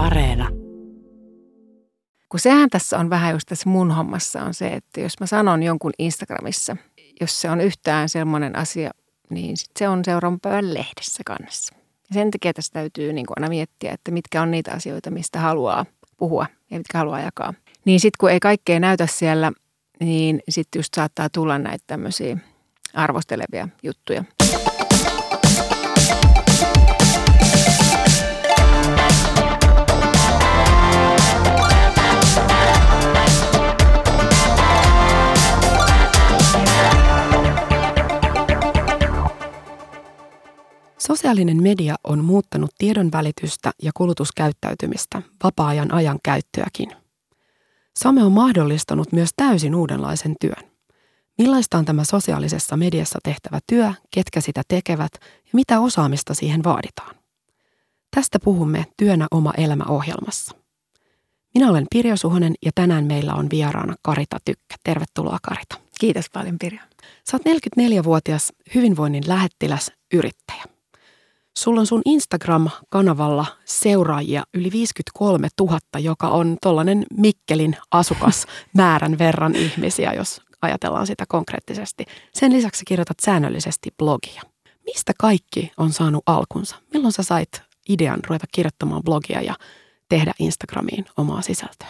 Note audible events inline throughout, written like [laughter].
Areena. Kun sehän tässä on vähän just tässä mun hommassa on se, että jos mä sanon jonkun Instagramissa, jos se on yhtään semmoinen asia, niin sit se on seuraavan päivän lehdessä kannessa. Ja sen takia tässä täytyy niin aina miettiä, että mitkä on niitä asioita, mistä haluaa puhua ja mitkä haluaa jakaa. Niin sitten kun ei kaikkea näytä siellä, niin sitten just saattaa tulla näitä tämmöisiä arvostelevia juttuja. Sosiaalinen media on muuttanut tiedon välitystä ja kulutuskäyttäytymistä, vapaa-ajan ajan käyttöäkin. Some on mahdollistanut myös täysin uudenlaisen työn. Millaista on tämä sosiaalisessa mediassa tehtävä työ, ketkä sitä tekevät ja mitä osaamista siihen vaaditaan? Tästä puhumme Työnä oma elämä ohjelmassa. Minä olen Pirjo Suhonen ja tänään meillä on vieraana Karita Tykkä. Tervetuloa Karita. Kiitos paljon Pirjo. Sä oot 44-vuotias hyvinvoinnin lähettiläs yrittäjä. Sulla on sun Instagram-kanavalla seuraajia yli 53 000, joka on tollainen Mikkelin asukas [laughs] määrän verran ihmisiä, jos ajatellaan sitä konkreettisesti. Sen lisäksi kirjoitat säännöllisesti blogia. Mistä kaikki on saanut alkunsa? Milloin sä sait idean ruveta kirjoittamaan blogia ja tehdä Instagramiin omaa sisältöä?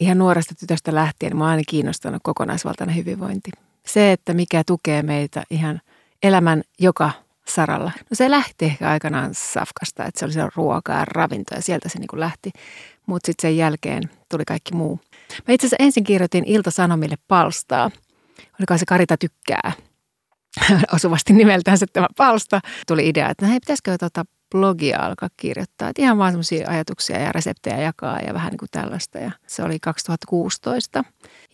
Ihan nuoresta tytöstä lähtien mä oon aina kiinnostanut kokonaisvaltainen hyvinvointi. Se, että mikä tukee meitä ihan elämän joka saralla. No se lähti ehkä aikanaan safkasta, että se oli se ruokaa ja ravinto ja sieltä se niin kuin lähti. Mutta sitten sen jälkeen tuli kaikki muu. Mä itse asiassa ensin kirjoitin Ilta-Sanomille palstaa. Oliko se Karita tykkää? [laughs] Osuvasti nimeltään se tämä palsta. Tuli idea, että no hei, pitäisikö tuota blogia alkaa kirjoittaa. Että ihan vaan semmoisia ajatuksia ja reseptejä jakaa ja vähän niin kuin tällaista. Ja se oli 2016.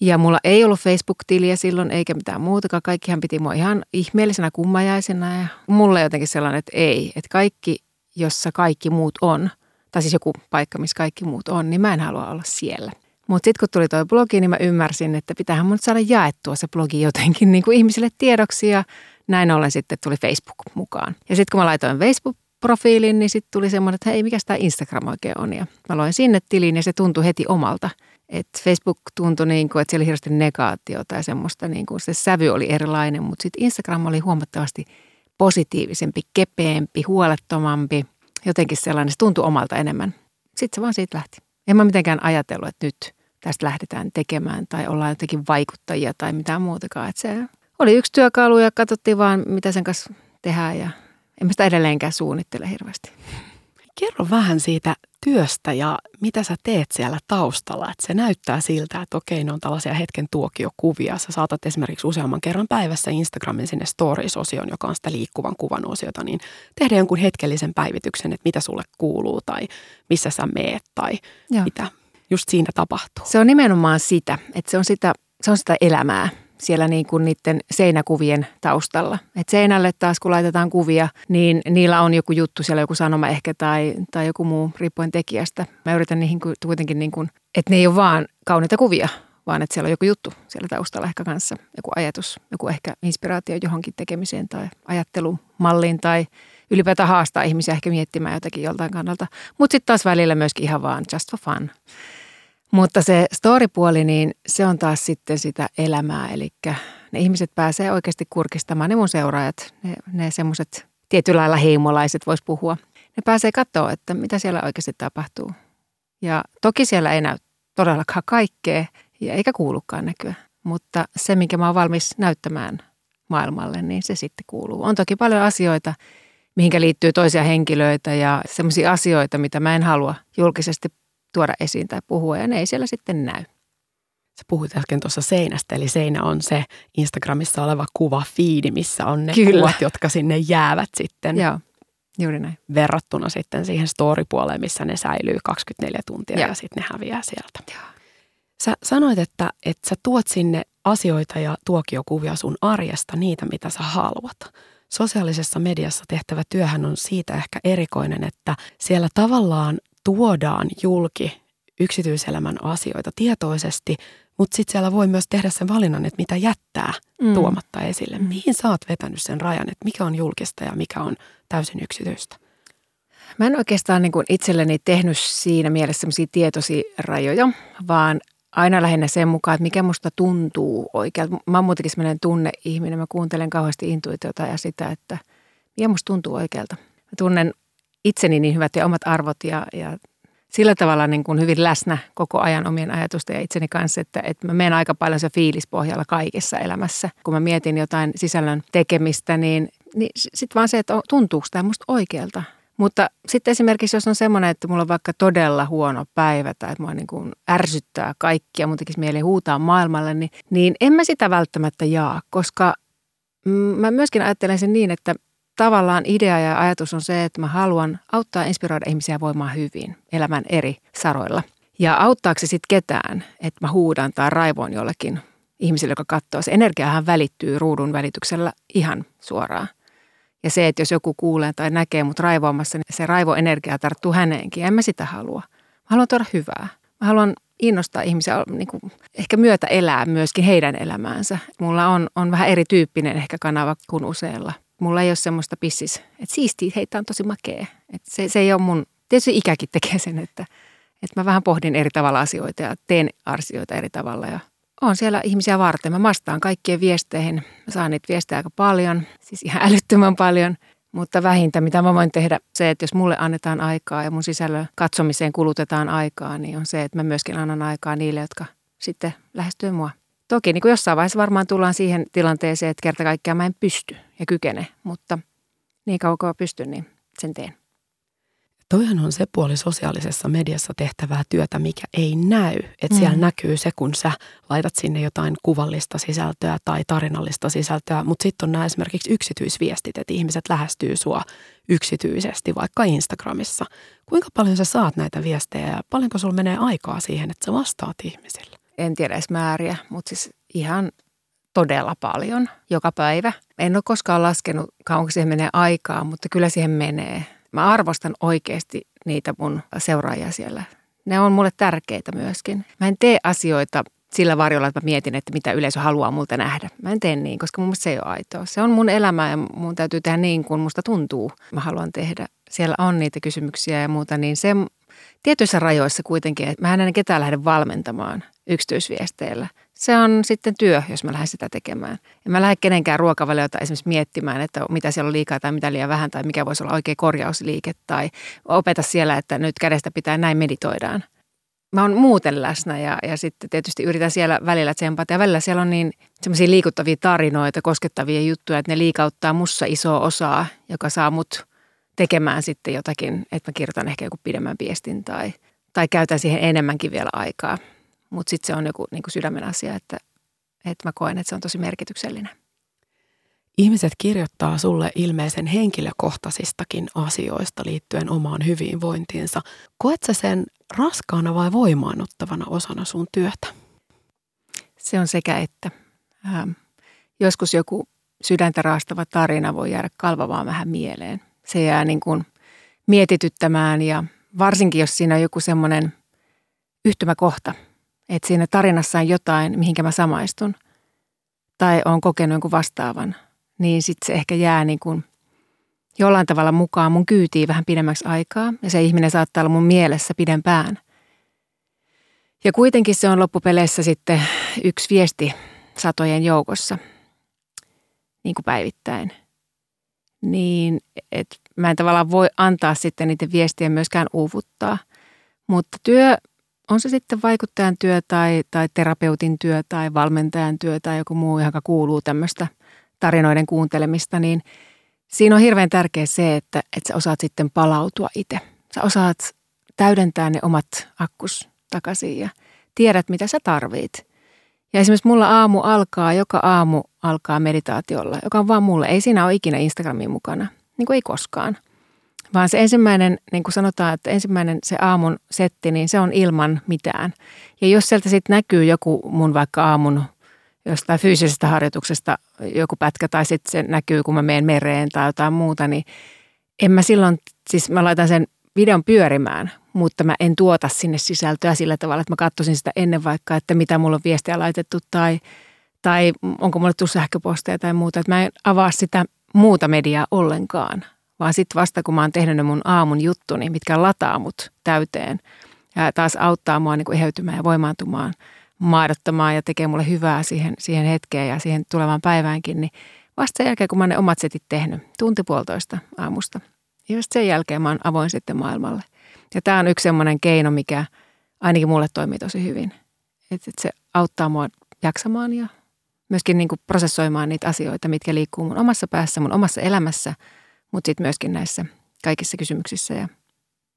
Ja mulla ei ollut Facebook-tiliä silloin eikä mitään muutakaan. Kaikkihan piti mua ihan ihmeellisenä kummajaisena. Ja mulle jotenkin sellainen, että ei. Että kaikki, jossa kaikki muut on, tai siis joku paikka, missä kaikki muut on, niin mä en halua olla siellä. Mutta sitten kun tuli tuo blogi, niin mä ymmärsin, että pitäähän mun saada jaettua se blogi jotenkin niin kuin ihmisille tiedoksi ja näin ollen sitten tuli Facebook mukaan. Ja sitten kun mä laitoin Facebook profiilin, niin sitten tuli semmoinen, että hei, mikä tämä Instagram oikein on. Ja mä loin sinne tilin ja se tuntui heti omalta. Että Facebook tuntui niin kuin, että siellä oli hirveästi negaatiota ja semmoista, niin kuin se sävy oli erilainen, mutta sitten Instagram oli huomattavasti positiivisempi, kepeämpi, huolettomampi, jotenkin sellainen, se tuntui omalta enemmän. Sitten se vaan siitä lähti. En mä mitenkään ajatellut, että nyt tästä lähdetään tekemään tai ollaan jotenkin vaikuttajia tai mitään muutakaan. Että se oli yksi työkalu ja katsottiin vaan, mitä sen kanssa tehdään ja en mä sitä edelleenkään suunnittele hirveästi. Kerro vähän siitä työstä ja mitä sä teet siellä taustalla. Että se näyttää siltä, että okei, ne on tällaisia hetken tuokiokuvia. Sä saatat esimerkiksi useamman kerran päivässä Instagramin sinne stories-osioon, joka on sitä liikkuvan kuvan osiota, niin tehdä jonkun hetkellisen päivityksen, että mitä sulle kuuluu tai missä sä meet tai Joo. mitä just siinä tapahtuu. Se on nimenomaan sitä, että se on sitä, se on sitä elämää siellä niin kuin niiden seinäkuvien taustalla. Et seinälle taas kun laitetaan kuvia, niin niillä on joku juttu siellä, joku sanoma ehkä tai, tai joku muu riippuen tekijästä. Mä yritän niihin kuitenkin, niin kuin, että ne ei ole vaan kauniita kuvia, vaan että siellä on joku juttu siellä taustalla ehkä kanssa. Joku ajatus, joku ehkä inspiraatio johonkin tekemiseen tai ajattelumalliin tai ylipäätään haastaa ihmisiä ehkä miettimään jotakin joltain kannalta. Mutta sitten taas välillä myöskin ihan vaan just for fun. Mutta se story-puoli, niin se on taas sitten sitä elämää. Eli ne ihmiset pääsee oikeasti kurkistamaan, ne mun seuraajat, ne, ne semmoiset tietyllä lailla heimolaiset vois puhua. Ne pääsee katsoa, että mitä siellä oikeasti tapahtuu. Ja toki siellä ei näy todellakaan kaikkea, ja eikä kuulukaan näkyä. Mutta se, minkä mä oon valmis näyttämään maailmalle, niin se sitten kuuluu. On toki paljon asioita, mihinkä liittyy toisia henkilöitä ja sellaisia asioita, mitä mä en halua julkisesti tuoda esiin tai puhua ja ne ei siellä sitten näy. Sä puhuit äsken tuossa seinästä, eli seinä on se Instagramissa oleva kuva fiidi, missä on ne Kyllä. kuvat, jotka sinne jäävät sitten. Joo, juuri näin. Verrattuna sitten siihen story-puoleen, missä ne säilyy 24 tuntia Joo. ja sitten ne häviää sieltä. Joo. Sä sanoit, että, että sä tuot sinne asioita ja tuokiokuvia sun arjesta, niitä mitä sä haluat. Sosiaalisessa mediassa tehtävä työhän on siitä ehkä erikoinen, että siellä tavallaan tuodaan julki yksityiselämän asioita tietoisesti, mutta sitten siellä voi myös tehdä sen valinnan, että mitä jättää mm. tuomatta esille. Mm. Mihin sä oot vetänyt sen rajan, että mikä on julkista ja mikä on täysin yksityistä? Mä en oikeastaan niin itselleni tehnyt siinä mielessä sellaisia tietoisia rajoja, vaan aina lähinnä sen mukaan, että mikä musta tuntuu oikealta. Mä oon muutenkin sellainen tunneihminen. Mä kuuntelen kauheasti intuitiota ja sitä, että mikä musta tuntuu oikealta. Mä tunnen itseni niin hyvät ja omat arvot ja, ja sillä tavalla niin kuin hyvin läsnä koko ajan omien ajatusten ja itseni kanssa, että, että mä menen aika paljon se fiilispohjalla kaikessa elämässä. Kun mä mietin jotain sisällön tekemistä, niin, niin sitten vaan se, että tuntuuko tämä musta oikealta. Mutta sitten esimerkiksi, jos on semmoinen, että mulla on vaikka todella huono päivä tai että mua niin kuin ärsyttää kaikkia, mun tekisi mieli huutaa maailmalle, niin, niin en mä sitä välttämättä jaa, koska mä myöskin ajattelen sen niin, että tavallaan idea ja ajatus on se, että mä haluan auttaa inspiroida ihmisiä voimaan hyvin elämän eri saroilla. Ja auttaako se sitten ketään, että mä huudan tai raivoon jollekin ihmiselle, joka katsoo. Se energiahan välittyy ruudun välityksellä ihan suoraan. Ja se, että jos joku kuulee tai näkee mut raivoamassa, niin se raivoenergia tarttuu häneenkin. En mä sitä halua. Mä haluan tuoda hyvää. Mä haluan innostaa ihmisiä niin kuin, ehkä myötä elää myöskin heidän elämäänsä. Mulla on, on vähän erityyppinen ehkä kanava kuin useilla. Mulla ei ole semmoista pissis, että siistiä, heitä on tosi makea. Että se, se ei ole mun, tietysti ikäkin tekee sen, että, että mä vähän pohdin eri tavalla asioita ja teen asioita eri tavalla ja on siellä ihmisiä varten. Mä vastaan kaikkien viesteihin. Mä saan niitä viestejä aika paljon, siis ihan [laughs] älyttömän paljon. Mutta vähintä, mitä mä voin tehdä, se, että jos mulle annetaan aikaa ja mun sisällön katsomiseen kulutetaan aikaa, niin on se, että mä myöskin annan aikaa niille, jotka sitten lähestyy mua. Toki niin kuin jossain vaiheessa varmaan tullaan siihen tilanteeseen, että kerta kaikkiaan mä en pysty ja kykene, mutta niin kauan kuin pystyn, niin sen teen. Toihan on se puoli sosiaalisessa mediassa tehtävää työtä, mikä ei näy. Että mm. siellä näkyy se, kun sä laitat sinne jotain kuvallista sisältöä tai tarinallista sisältöä, mutta sitten on nämä esimerkiksi yksityisviestit, että ihmiset lähestyy sua yksityisesti, vaikka Instagramissa. Kuinka paljon sä saat näitä viestejä ja paljonko sulla menee aikaa siihen, että sä vastaat ihmisille? En tiedä edes määriä, mutta siis ihan todella paljon joka päivä. En ole koskaan laskenut, kauanko siihen menee aikaa, mutta kyllä siihen menee Mä arvostan oikeasti niitä mun seuraajia siellä. Ne on mulle tärkeitä myöskin. Mä en tee asioita sillä varjolla, että mä mietin, että mitä yleisö haluaa multa nähdä. Mä en tee niin, koska mun mielestä se ei ole aitoa. Se on mun elämä ja mun täytyy tehdä niin kuin musta tuntuu. Mä haluan tehdä. Siellä on niitä kysymyksiä ja muuta, niin se tietyissä rajoissa kuitenkin, että mä en ketään lähde valmentamaan yksityisviesteillä se on sitten työ, jos mä lähden sitä tekemään. En mä lähde kenenkään ruokavaliota esimerkiksi miettimään, että mitä siellä on liikaa tai mitä liian vähän tai mikä voisi olla oikea korjausliike tai opeta siellä, että nyt kädestä pitää näin meditoidaan. Mä oon muuten läsnä ja, ja sitten tietysti yritän siellä välillä tsempata ja välillä siellä on niin semmoisia liikuttavia tarinoita, koskettavia juttuja, että ne liikauttaa mussa isoa osaa, joka saa mut tekemään sitten jotakin, että mä kirjoitan ehkä joku pidemmän viestin tai, tai käytän siihen enemmänkin vielä aikaa. Mutta sitten se on joku niin kuin sydämen asia, että, että mä koen, että se on tosi merkityksellinen. Ihmiset kirjoittaa sulle ilmeisen henkilökohtaisistakin asioista liittyen omaan hyvinvointiinsa. Koet sä sen raskaana vai voimaanottavana osana sun työtä? Se on sekä että. Ähm, joskus joku sydäntä raastava tarina voi jäädä kalvavaan vähän mieleen. Se jää niin kuin mietityttämään ja varsinkin jos siinä on joku semmoinen yhtymäkohta – että siinä tarinassa on jotain, mihinkä mä samaistun tai on kokenut jonkun vastaavan, niin sitten se ehkä jää niin kuin jollain tavalla mukaan mun kyytiin vähän pidemmäksi aikaa ja se ihminen saattaa olla mun mielessä pidempään. Ja kuitenkin se on loppupeleissä sitten yksi viesti satojen joukossa, niin kuin päivittäin. Niin, että mä en tavallaan voi antaa sitten niiden viestien myöskään uuvuttaa. Mutta työ on se sitten vaikuttajan työ tai, tai terapeutin työ tai valmentajan työ tai joku muu, joka kuuluu tämmöistä tarinoiden kuuntelemista, niin siinä on hirveän tärkeä se, että, että sä osaat sitten palautua itse. Sä osaat täydentää ne omat akkus takaisin ja tiedät, mitä sä tarvit. Ja esimerkiksi mulla aamu alkaa, joka aamu alkaa meditaatiolla, joka on vaan mulle. Ei siinä ole ikinä Instagramin mukana, niin kuin ei koskaan. Vaan se ensimmäinen, niin kuin sanotaan, että ensimmäinen se aamun setti, niin se on ilman mitään. Ja jos sieltä sitten näkyy joku mun vaikka aamun jostain fyysisestä harjoituksesta joku pätkä tai sitten se näkyy, kun mä menen mereen tai jotain muuta, niin en mä silloin, siis mä laitan sen videon pyörimään, mutta mä en tuota sinne sisältöä sillä tavalla, että mä katsoisin sitä ennen vaikka, että mitä mulla on viestiä laitettu tai, tai onko mulle tullut sähköposteja tai muuta. Että mä en avaa sitä muuta mediaa ollenkaan, vaan sitten vasta kun mä oon tehnyt ne mun aamun juttuni, mitkä lataa mut täyteen ja taas auttaa mua niin eheytymään ja voimaantumaan, maadottamaan ja tekee mulle hyvää siihen, siihen hetkeen ja siihen tulevaan päiväänkin, niin vasta sen jälkeen, kun mä oon ne omat setit tehnyt, tunti puolitoista aamusta, ja sen jälkeen mä oon avoin sitten maailmalle. Ja tämä on yksi semmoinen keino, mikä ainakin mulle toimii tosi hyvin. Että et se auttaa mua jaksamaan ja myöskin niin kuin prosessoimaan niitä asioita, mitkä liikkuu mun omassa päässä, mun omassa elämässä, mutta sitten myöskin näissä kaikissa kysymyksissä ja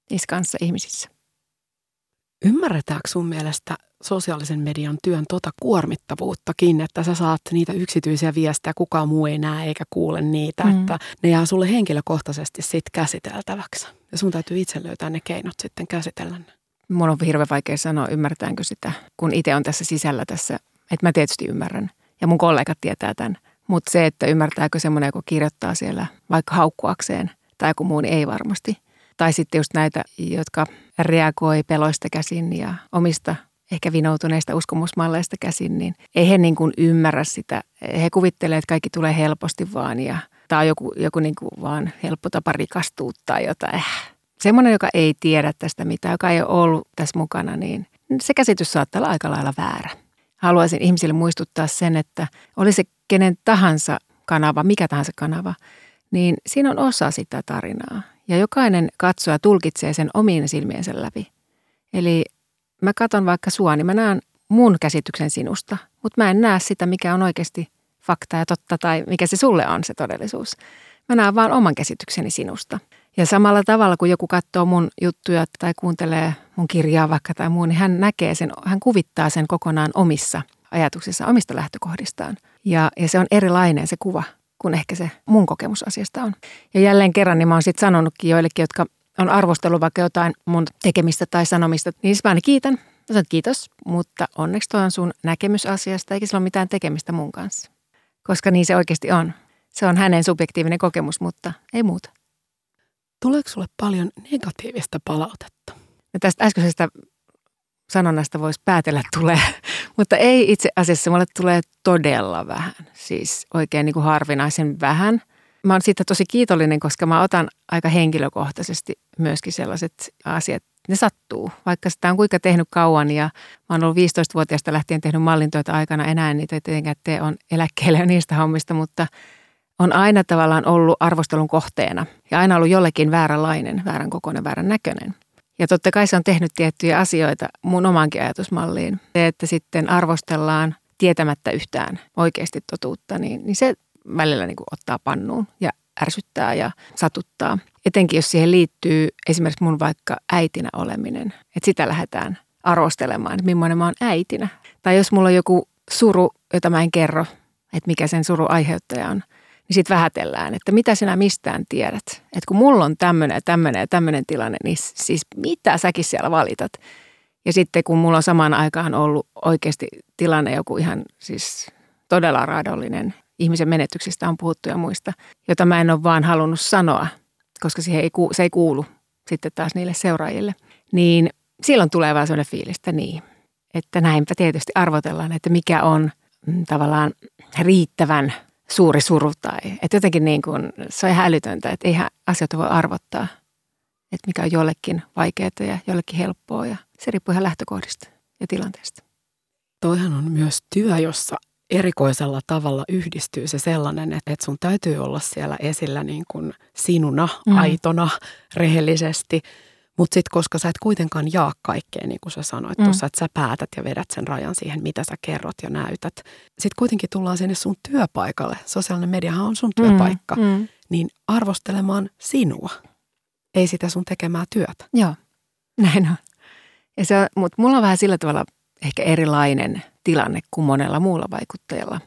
niissä kanssa ihmisissä. Ymmärretäänkö sun mielestä sosiaalisen median työn tota kuormittavuuttakin, että sä saat niitä yksityisiä viestejä, kukaan muu ei näe eikä kuule niitä, mm. että ne jää sulle henkilökohtaisesti sit käsiteltäväksi. Ja sun täytyy itse löytää ne keinot sitten käsitellä ne. Mun on hirveän vaikea sanoa, ymmärtäänkö sitä, kun itse on tässä sisällä tässä, että mä tietysti ymmärrän. Ja mun kollegat tietää tämän. Mutta se, että ymmärtääkö semmoinen, joka kirjoittaa siellä vaikka haukkuakseen tai joku muu, niin ei varmasti. Tai sitten just näitä, jotka reagoi peloista käsin ja omista ehkä vinoutuneista uskomusmalleista käsin, niin ei he niin kuin ymmärrä sitä. He kuvittelee, että kaikki tulee helposti vaan ja tämä on joku, joku niin kuin vaan helppo tapa rikastua tai jotain. Semmoinen, joka ei tiedä tästä mitään, joka ei ole ollut tässä mukana, niin se käsitys saattaa olla aika lailla väärä. Haluaisin ihmisille muistuttaa sen, että oli se kenen tahansa kanava, mikä tahansa kanava, niin siinä on osa sitä tarinaa. Ja jokainen katsoja tulkitsee sen omiin silmiensä läpi. Eli mä katson vaikka sua, niin mä näen mun käsityksen sinusta, mutta mä en näe sitä, mikä on oikeasti fakta ja totta tai mikä se sulle on se todellisuus. Mä näen vaan oman käsitykseni sinusta. Ja samalla tavalla, kun joku katsoo mun juttuja tai kuuntelee mun kirjaa vaikka tai muu, niin hän näkee sen, hän kuvittaa sen kokonaan omissa ajatuksissa, omista lähtökohdistaan. Ja, ja se on erilainen se kuva kuin ehkä se mun kokemus asiasta on. Ja jälleen kerran, niin mä oon sitten sanonutkin joillekin, jotka on arvostellut vaikka jotain mun tekemistä tai sanomista, niin mä aina kiitän. Mä sanon, kiitos, mutta onneksi toi on sun näkemys asiasta, eikä sillä ole mitään tekemistä mun kanssa. Koska niin se oikeasti on. Se on hänen subjektiivinen kokemus, mutta ei muuta. Tuleeko sulle paljon negatiivista palautetta? Ja tästä äskeisestä sanonnasta voisi päätellä, tulee, [laughs] mutta ei itse asiassa. Mulle tulee todella vähän, siis oikein niin kuin harvinaisen vähän. Mä oon siitä tosi kiitollinen, koska mä otan aika henkilökohtaisesti myöskin sellaiset asiat, ne sattuu. Vaikka sitä on kuinka tehnyt kauan ja mä oon ollut 15-vuotiaasta lähtien tehnyt mallintoita aikana, enää niitä tietenkään tee, on eläkkeelle ja niistä hommista, mutta on aina tavallaan ollut arvostelun kohteena ja aina ollut jollekin vääränlainen, väärän kokoinen, väärän näköinen. Ja totta kai se on tehnyt tiettyjä asioita mun omaankin ajatusmalliin. Se, että sitten arvostellaan tietämättä yhtään oikeasti totuutta, niin, niin se välillä niin kuin ottaa pannuun ja ärsyttää ja satuttaa. Etenkin jos siihen liittyy esimerkiksi mun vaikka äitinä oleminen, että sitä lähdetään arvostelemaan, että millainen mä oon äitinä. Tai jos mulla on joku suru, jota mä en kerro, että mikä sen suru aiheuttaja on, niin sitten vähätellään, että mitä sinä mistään tiedät. Että kun mulla on tämmöinen ja tämmöinen ja tämmöinen tilanne, niin siis mitä säkin siellä valitat? Ja sitten kun mulla on samaan aikaan ollut oikeasti tilanne joku ihan siis todella raadollinen, ihmisen menetyksistä on puhuttu ja muista, jota mä en ole vaan halunnut sanoa, koska siihen ei, se ei kuulu sitten taas niille seuraajille. Niin silloin tulee vaan sellainen fiilis, että niin, että näinpä tietysti arvotellaan, että mikä on mm, tavallaan riittävän suuri suru tai että jotenkin niin kuin, se on ihan älytöntä, että eihän asioita voi arvottaa, että mikä on jollekin vaikeaa ja jollekin helppoa ja se riippuu ihan lähtökohdista ja tilanteesta. Toihan on myös työ, jossa erikoisella tavalla yhdistyy se sellainen, että sun täytyy olla siellä esillä niin kuin sinuna, mm. aitona, rehellisesti – mutta sitten koska sä et kuitenkaan jaa kaikkea, niin kuin sä sanoit mm. tuossa, että sä päätät ja vedät sen rajan siihen, mitä sä kerrot ja näytät. Sitten kuitenkin tullaan sinne sun työpaikalle. Sosiaalinen mediahan on sun mm, työpaikka. Mm. Mm. Niin arvostelemaan sinua, ei sitä sun tekemää työtä. Joo, näin on. Ja se, mutta mulla on vähän sillä tavalla ehkä erilainen tilanne kuin monella muulla vaikuttajalla.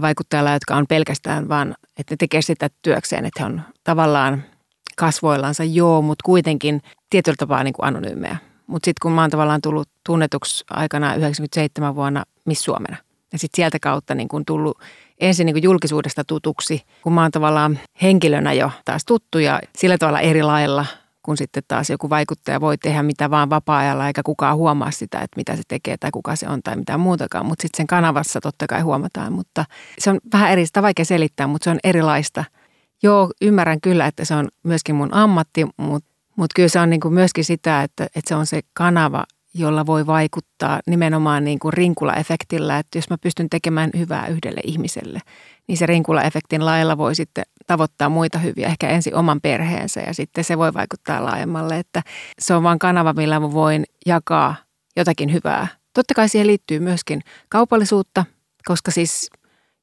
Vaikuttajalla, jotka on pelkästään vaan, että ne tekee sitä työkseen, että he on tavallaan – kasvoillansa, joo, mutta kuitenkin tietyllä tapaa niin kuin anonyymejä. Mutta sitten kun mä oon tavallaan tullut tunnetuksi aikana 97 vuonna Miss Suomena, ja sitten sieltä kautta niin kuin tullut ensin niin kuin julkisuudesta tutuksi, kun mä oon tavallaan henkilönä jo taas tuttu ja sillä tavalla eri lailla, kun sitten taas joku vaikuttaja voi tehdä mitä vaan vapaa-ajalla, eikä kukaan huomaa sitä, että mitä se tekee tai kuka se on tai mitään muutakaan. Mutta sitten sen kanavassa totta kai huomataan, mutta se on vähän eri, sitä vaikea selittää, mutta se on erilaista – joo, ymmärrän kyllä, että se on myöskin mun ammatti, mutta mut kyllä se on niin kuin myöskin sitä, että, että se on se kanava, jolla voi vaikuttaa nimenomaan niin kuin rinkula-efektillä, että jos mä pystyn tekemään hyvää yhdelle ihmiselle, niin se rinkula-efektin lailla voi sitten tavoittaa muita hyviä, ehkä ensin oman perheensä ja sitten se voi vaikuttaa laajemmalle, että se on vain kanava, millä mä voin jakaa jotakin hyvää. Totta kai siihen liittyy myöskin kaupallisuutta, koska siis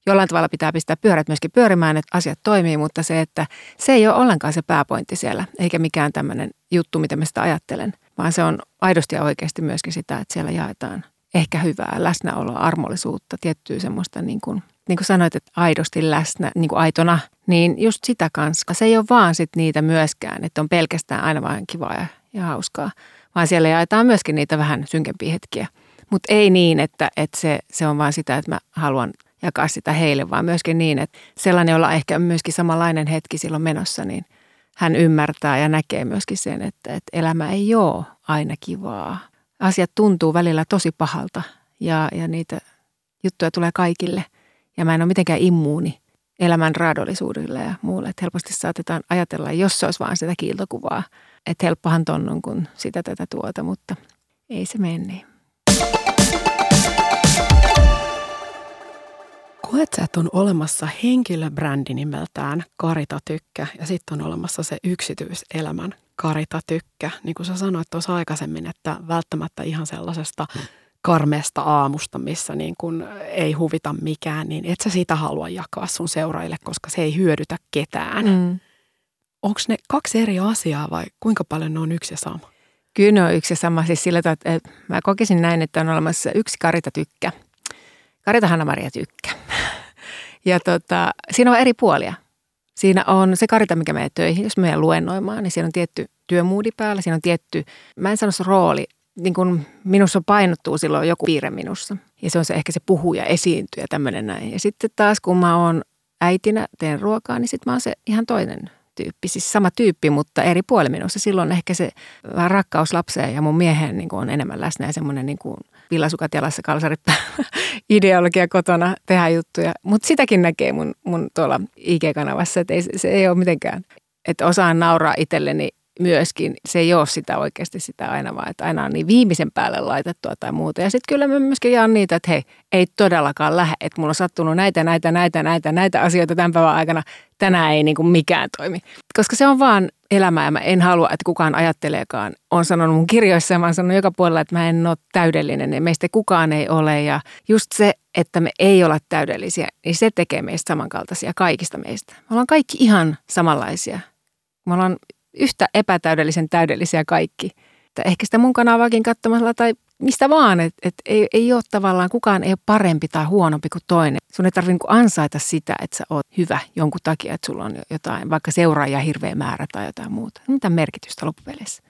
jollain tavalla pitää pistää pyörät myöskin pyörimään, että asiat toimii, mutta se, että se ei ole ollenkaan se pääpointti siellä, eikä mikään tämmöinen juttu, mitä mä sitä ajattelen, vaan se on aidosti ja oikeasti myöskin sitä, että siellä jaetaan ehkä hyvää läsnäoloa, armollisuutta, tiettyä semmoista niin kuin, niin kuin sanoit, että aidosti läsnä, niin kuin aitona, niin just sitä kanssa. Se ei ole vaan sit niitä myöskään, että on pelkästään aina vain kivaa ja, ja hauskaa, vaan siellä jaetaan myöskin niitä vähän synkempiä hetkiä. Mutta ei niin, että, että se, se on vaan sitä, että mä haluan jakaa sitä heille, vaan myöskin niin, että sellainen, jolla ehkä myöskin samanlainen hetki silloin menossa, niin hän ymmärtää ja näkee myöskin sen, että, että elämä ei ole aina kivaa. Asiat tuntuu välillä tosi pahalta ja, ja niitä juttuja tulee kaikille. Ja mä en ole mitenkään immuuni elämän raadollisuudelle ja muulle. Että helposti saatetaan ajatella, jos se olisi vain sitä kiiltokuvaa, että helppohan ton on kuin sitä tätä tuota, mutta ei se mene niin. Koet sä, että on olemassa henkilöbrändi nimeltään Karita Tykkä ja sitten on olemassa se yksityiselämän Karita Tykkä. Niin kuin sä sanoit tuossa aikaisemmin, että välttämättä ihan sellaisesta karmeesta aamusta, missä niin kun ei huvita mikään, niin et sä sitä halua jakaa sun seuraajille, koska se ei hyödytä ketään. Mm. Onko ne kaksi eri asiaa vai kuinka paljon ne on yksi ja sama? Kyllä ne on yksi ja sama. Siis sillä että mä kokisin näin, että on olemassa yksi Karita Tykkä. Karita Hanna-Maria Tykkä. [laughs] Ja tota, siinä on eri puolia. Siinä on se karita, mikä menee töihin. Jos menee luennoimaan, niin siinä on tietty työmuudi päällä. Siinä on tietty, mä en sano se rooli, niin kuin minussa painottuu silloin joku piirre minussa. Ja se on se ehkä se puhuja, esiintyjä, tämmöinen näin. Ja sitten taas kun mä oon äitinä, teen ruokaa, niin sitten mä oon se ihan toinen tyyppi. Siis sama tyyppi, mutta eri puoli minussa. Silloin ehkä se rakkaus lapseen ja mun miehen niin kuin on enemmän läsnä ja semmoinen niin kuin – villasukat jalassa, kalsarit [laughs] ideologia kotona, tehdä juttuja. Mutta sitäkin näkee mun, mun tuolla IG-kanavassa, että ei, se ei ole mitenkään, että osaan nauraa itselleni myöskin. Se ei ole sitä oikeasti sitä aina vaan, että aina on niin viimeisen päälle laitettua tai muuta. Ja sitten kyllä mä myöskin jaan niitä, että hei, ei todellakaan lähde, että mulla on sattunut näitä, näitä, näitä, näitä, näitä asioita tämän päivän aikana. Tänään ei niin kuin mikään toimi. Koska se on vaan elämää ja mä en halua, että kukaan ajatteleekaan. Olen sanonut mun kirjoissa ja mä oon sanonut joka puolella, että mä en ole täydellinen ja meistä kukaan ei ole. Ja just se, että me ei olla täydellisiä, niin se tekee meistä samankaltaisia kaikista meistä. Me ollaan kaikki ihan samanlaisia. Me ollaan yhtä epätäydellisen täydellisiä kaikki. Että ehkä sitä mun kanavaakin katsomalla tai mistä vaan, että et ei, ei ole tavallaan, kukaan ei ole parempi tai huonompi kuin toinen. Sun ei tarvitse niin ansaita sitä, että sä oot hyvä jonkun takia, että sulla on jotain, vaikka seuraajia hirveä määrä tai jotain muuta. Mitä merkitystä loppupeleissä?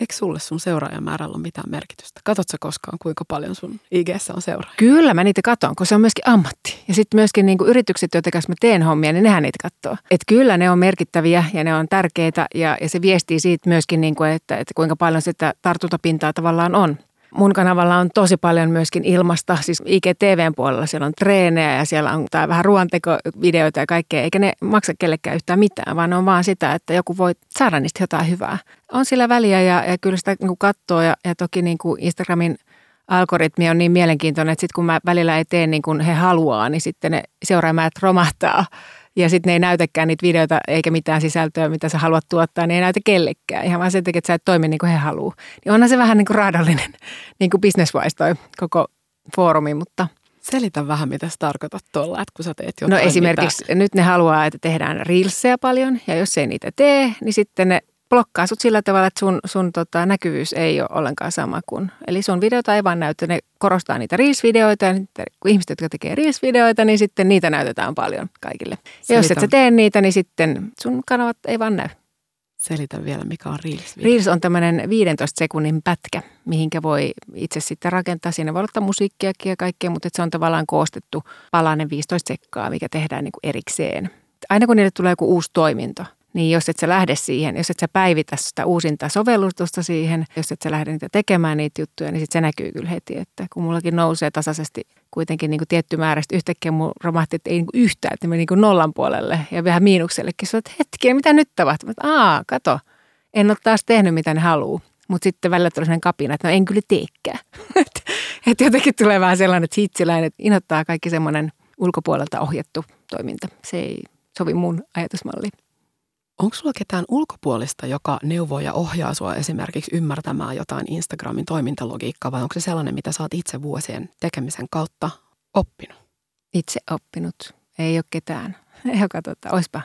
Eikö sulle sun seuraajamäärällä ole mitään merkitystä? Katsotko koskaan, kuinka paljon sun ig on seuraajia? Kyllä, mä niitä katon, kun se on myöskin ammatti. Ja sitten myöskin niinku yritykset, joiden kanssa mä teen hommia, niin nehän niitä katsoo. Et kyllä ne on merkittäviä ja ne on tärkeitä ja, ja se viestii siitä myöskin, niinku, että, että kuinka paljon sitä tartuntapintaa tavallaan on. Mun kanavalla on tosi paljon myöskin ilmasta, siis IGTVn puolella siellä on treenejä ja siellä on tai vähän ruoantekovideoita ja kaikkea, eikä ne maksa kellekään yhtään mitään, vaan on vaan sitä, että joku voi saada niistä jotain hyvää. On sillä väliä ja, ja kyllä sitä niin katsoo ja, ja toki niin kuin Instagramin algoritmi on niin mielenkiintoinen, että sitten kun mä välillä ei tee niin kuin he haluaa, niin sitten ne seuraajat romahtaa ja sitten ne ei näytäkään niitä videoita eikä mitään sisältöä, mitä sä haluat tuottaa, niin ei näytä kellekään. Ihan vaan sen takia, että sä et toimi niin kuin he haluaa. Niin onhan se vähän niin kuin raadallinen [laughs] niin kuin business-wise toi koko foorumi, mutta... Selitä vähän, mitä sä tarkoitat tuolla, että kun sä teet jotain. No esimerkiksi mitä... nyt ne haluaa, että tehdään reelseja paljon ja jos ei niitä tee, niin sitten ne blokkaa sut sillä tavalla, että sun, sun tota, näkyvyys ei ole ollenkaan sama kuin. Eli sun videota ei vaan näytä, ne korostaa niitä Reels-videoita ja kun ihmiset, jotka tekee Reels-videoita, niin sitten niitä näytetään paljon kaikille. Ja jos et sä tee niitä, niin sitten sun kanavat ei vaan näy. Selitä vielä, mikä on Reels. Reels on tämmöinen 15 sekunnin pätkä, mihinkä voi itse sitten rakentaa. Siinä voi ottaa musiikkiakin ja kaikkea, mutta se on tavallaan koostettu palanen 15 sekkaa, mikä tehdään niin kuin erikseen. Aina kun niille tulee joku uusi toiminto, niin jos et sä lähde siihen, jos et sä päivitä sitä uusinta sovellutusta siihen, jos et sä lähde niitä tekemään niitä juttuja, niin sit se näkyy kyllä heti, että kun mullakin nousee tasaisesti kuitenkin niin kuin tietty määrä. Sitten yhtäkkiä mun romahti, että ei niin kuin yhtään, että meni niin kuin nollan puolelle ja vähän miinuksellekin. Että hetki, mitä nyt tapahtuu? Aa, kato, en ole taas tehnyt mitä ne haluaa. Mutta sitten välillä tulee sellainen kapina, että no en kyllä teekään. [laughs] että et jotenkin tulee vähän sellainen, että hitsiläinen, että inottaa kaikki semmoinen ulkopuolelta ohjattu toiminta. Se ei sovi mun ajatusmalliin. Onko sulla ketään ulkopuolista, joka neuvoo ja ohjaa sua esimerkiksi ymmärtämään jotain Instagramin toimintalogiikkaa vai onko se sellainen, mitä sä oot itse vuosien tekemisen kautta oppinut? Itse oppinut. Ei ole ketään, [laughs] joka tota, olisipa,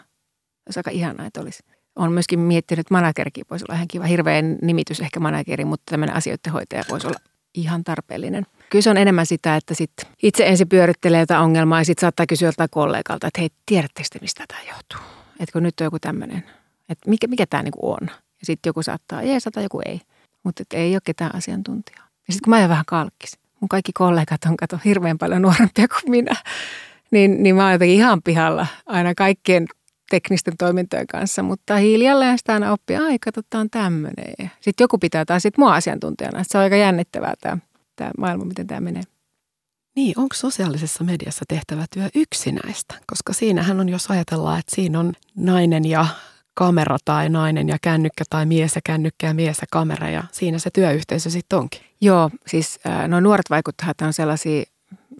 olisi aika ihanaa, että olisi. Olen myöskin miettinyt, että managerikin voisi olla ihan kiva. Hirveän nimitys ehkä manageri, mutta tämmöinen asioiden hoitaja voisi olla ihan tarpeellinen. Kyllä se on enemmän sitä, että sit itse ensin pyörittelee jotain ongelmaa ja sitten saattaa kysyä joltain kollegalta, että hei, tiedättekö te, mistä tämä johtuu? Että kun nyt on joku tämmöinen, että mikä, mikä tämä niinku on. Ja sitten joku saattaa jeesata, joku ei. Mutta ei ole ketään asiantuntijaa. Ja sitten kun mä jään vähän kalkkis, mun kaikki kollegat on kato hirveän paljon nuorempia kuin minä, niin, niin mä oon jotenkin ihan pihalla aina kaikkien teknisten toimintojen kanssa, mutta hiljalleen sitä aina oppii, ai kato, on tämmöinen. Sitten joku pitää taas sit mua asiantuntijana. Se on aika jännittävää tämä, tämä maailma, miten tämä menee. Niin, onko sosiaalisessa mediassa tehtävä työ yksinäistä? Koska siinähän on, jos ajatellaan, että siinä on nainen ja kamera tai nainen ja kännykkä tai mies ja kännykkä ja mies ja kamera ja siinä se työyhteisö sitten onkin. Joo, siis nuo nuoret vaikuttajat on sellaisia,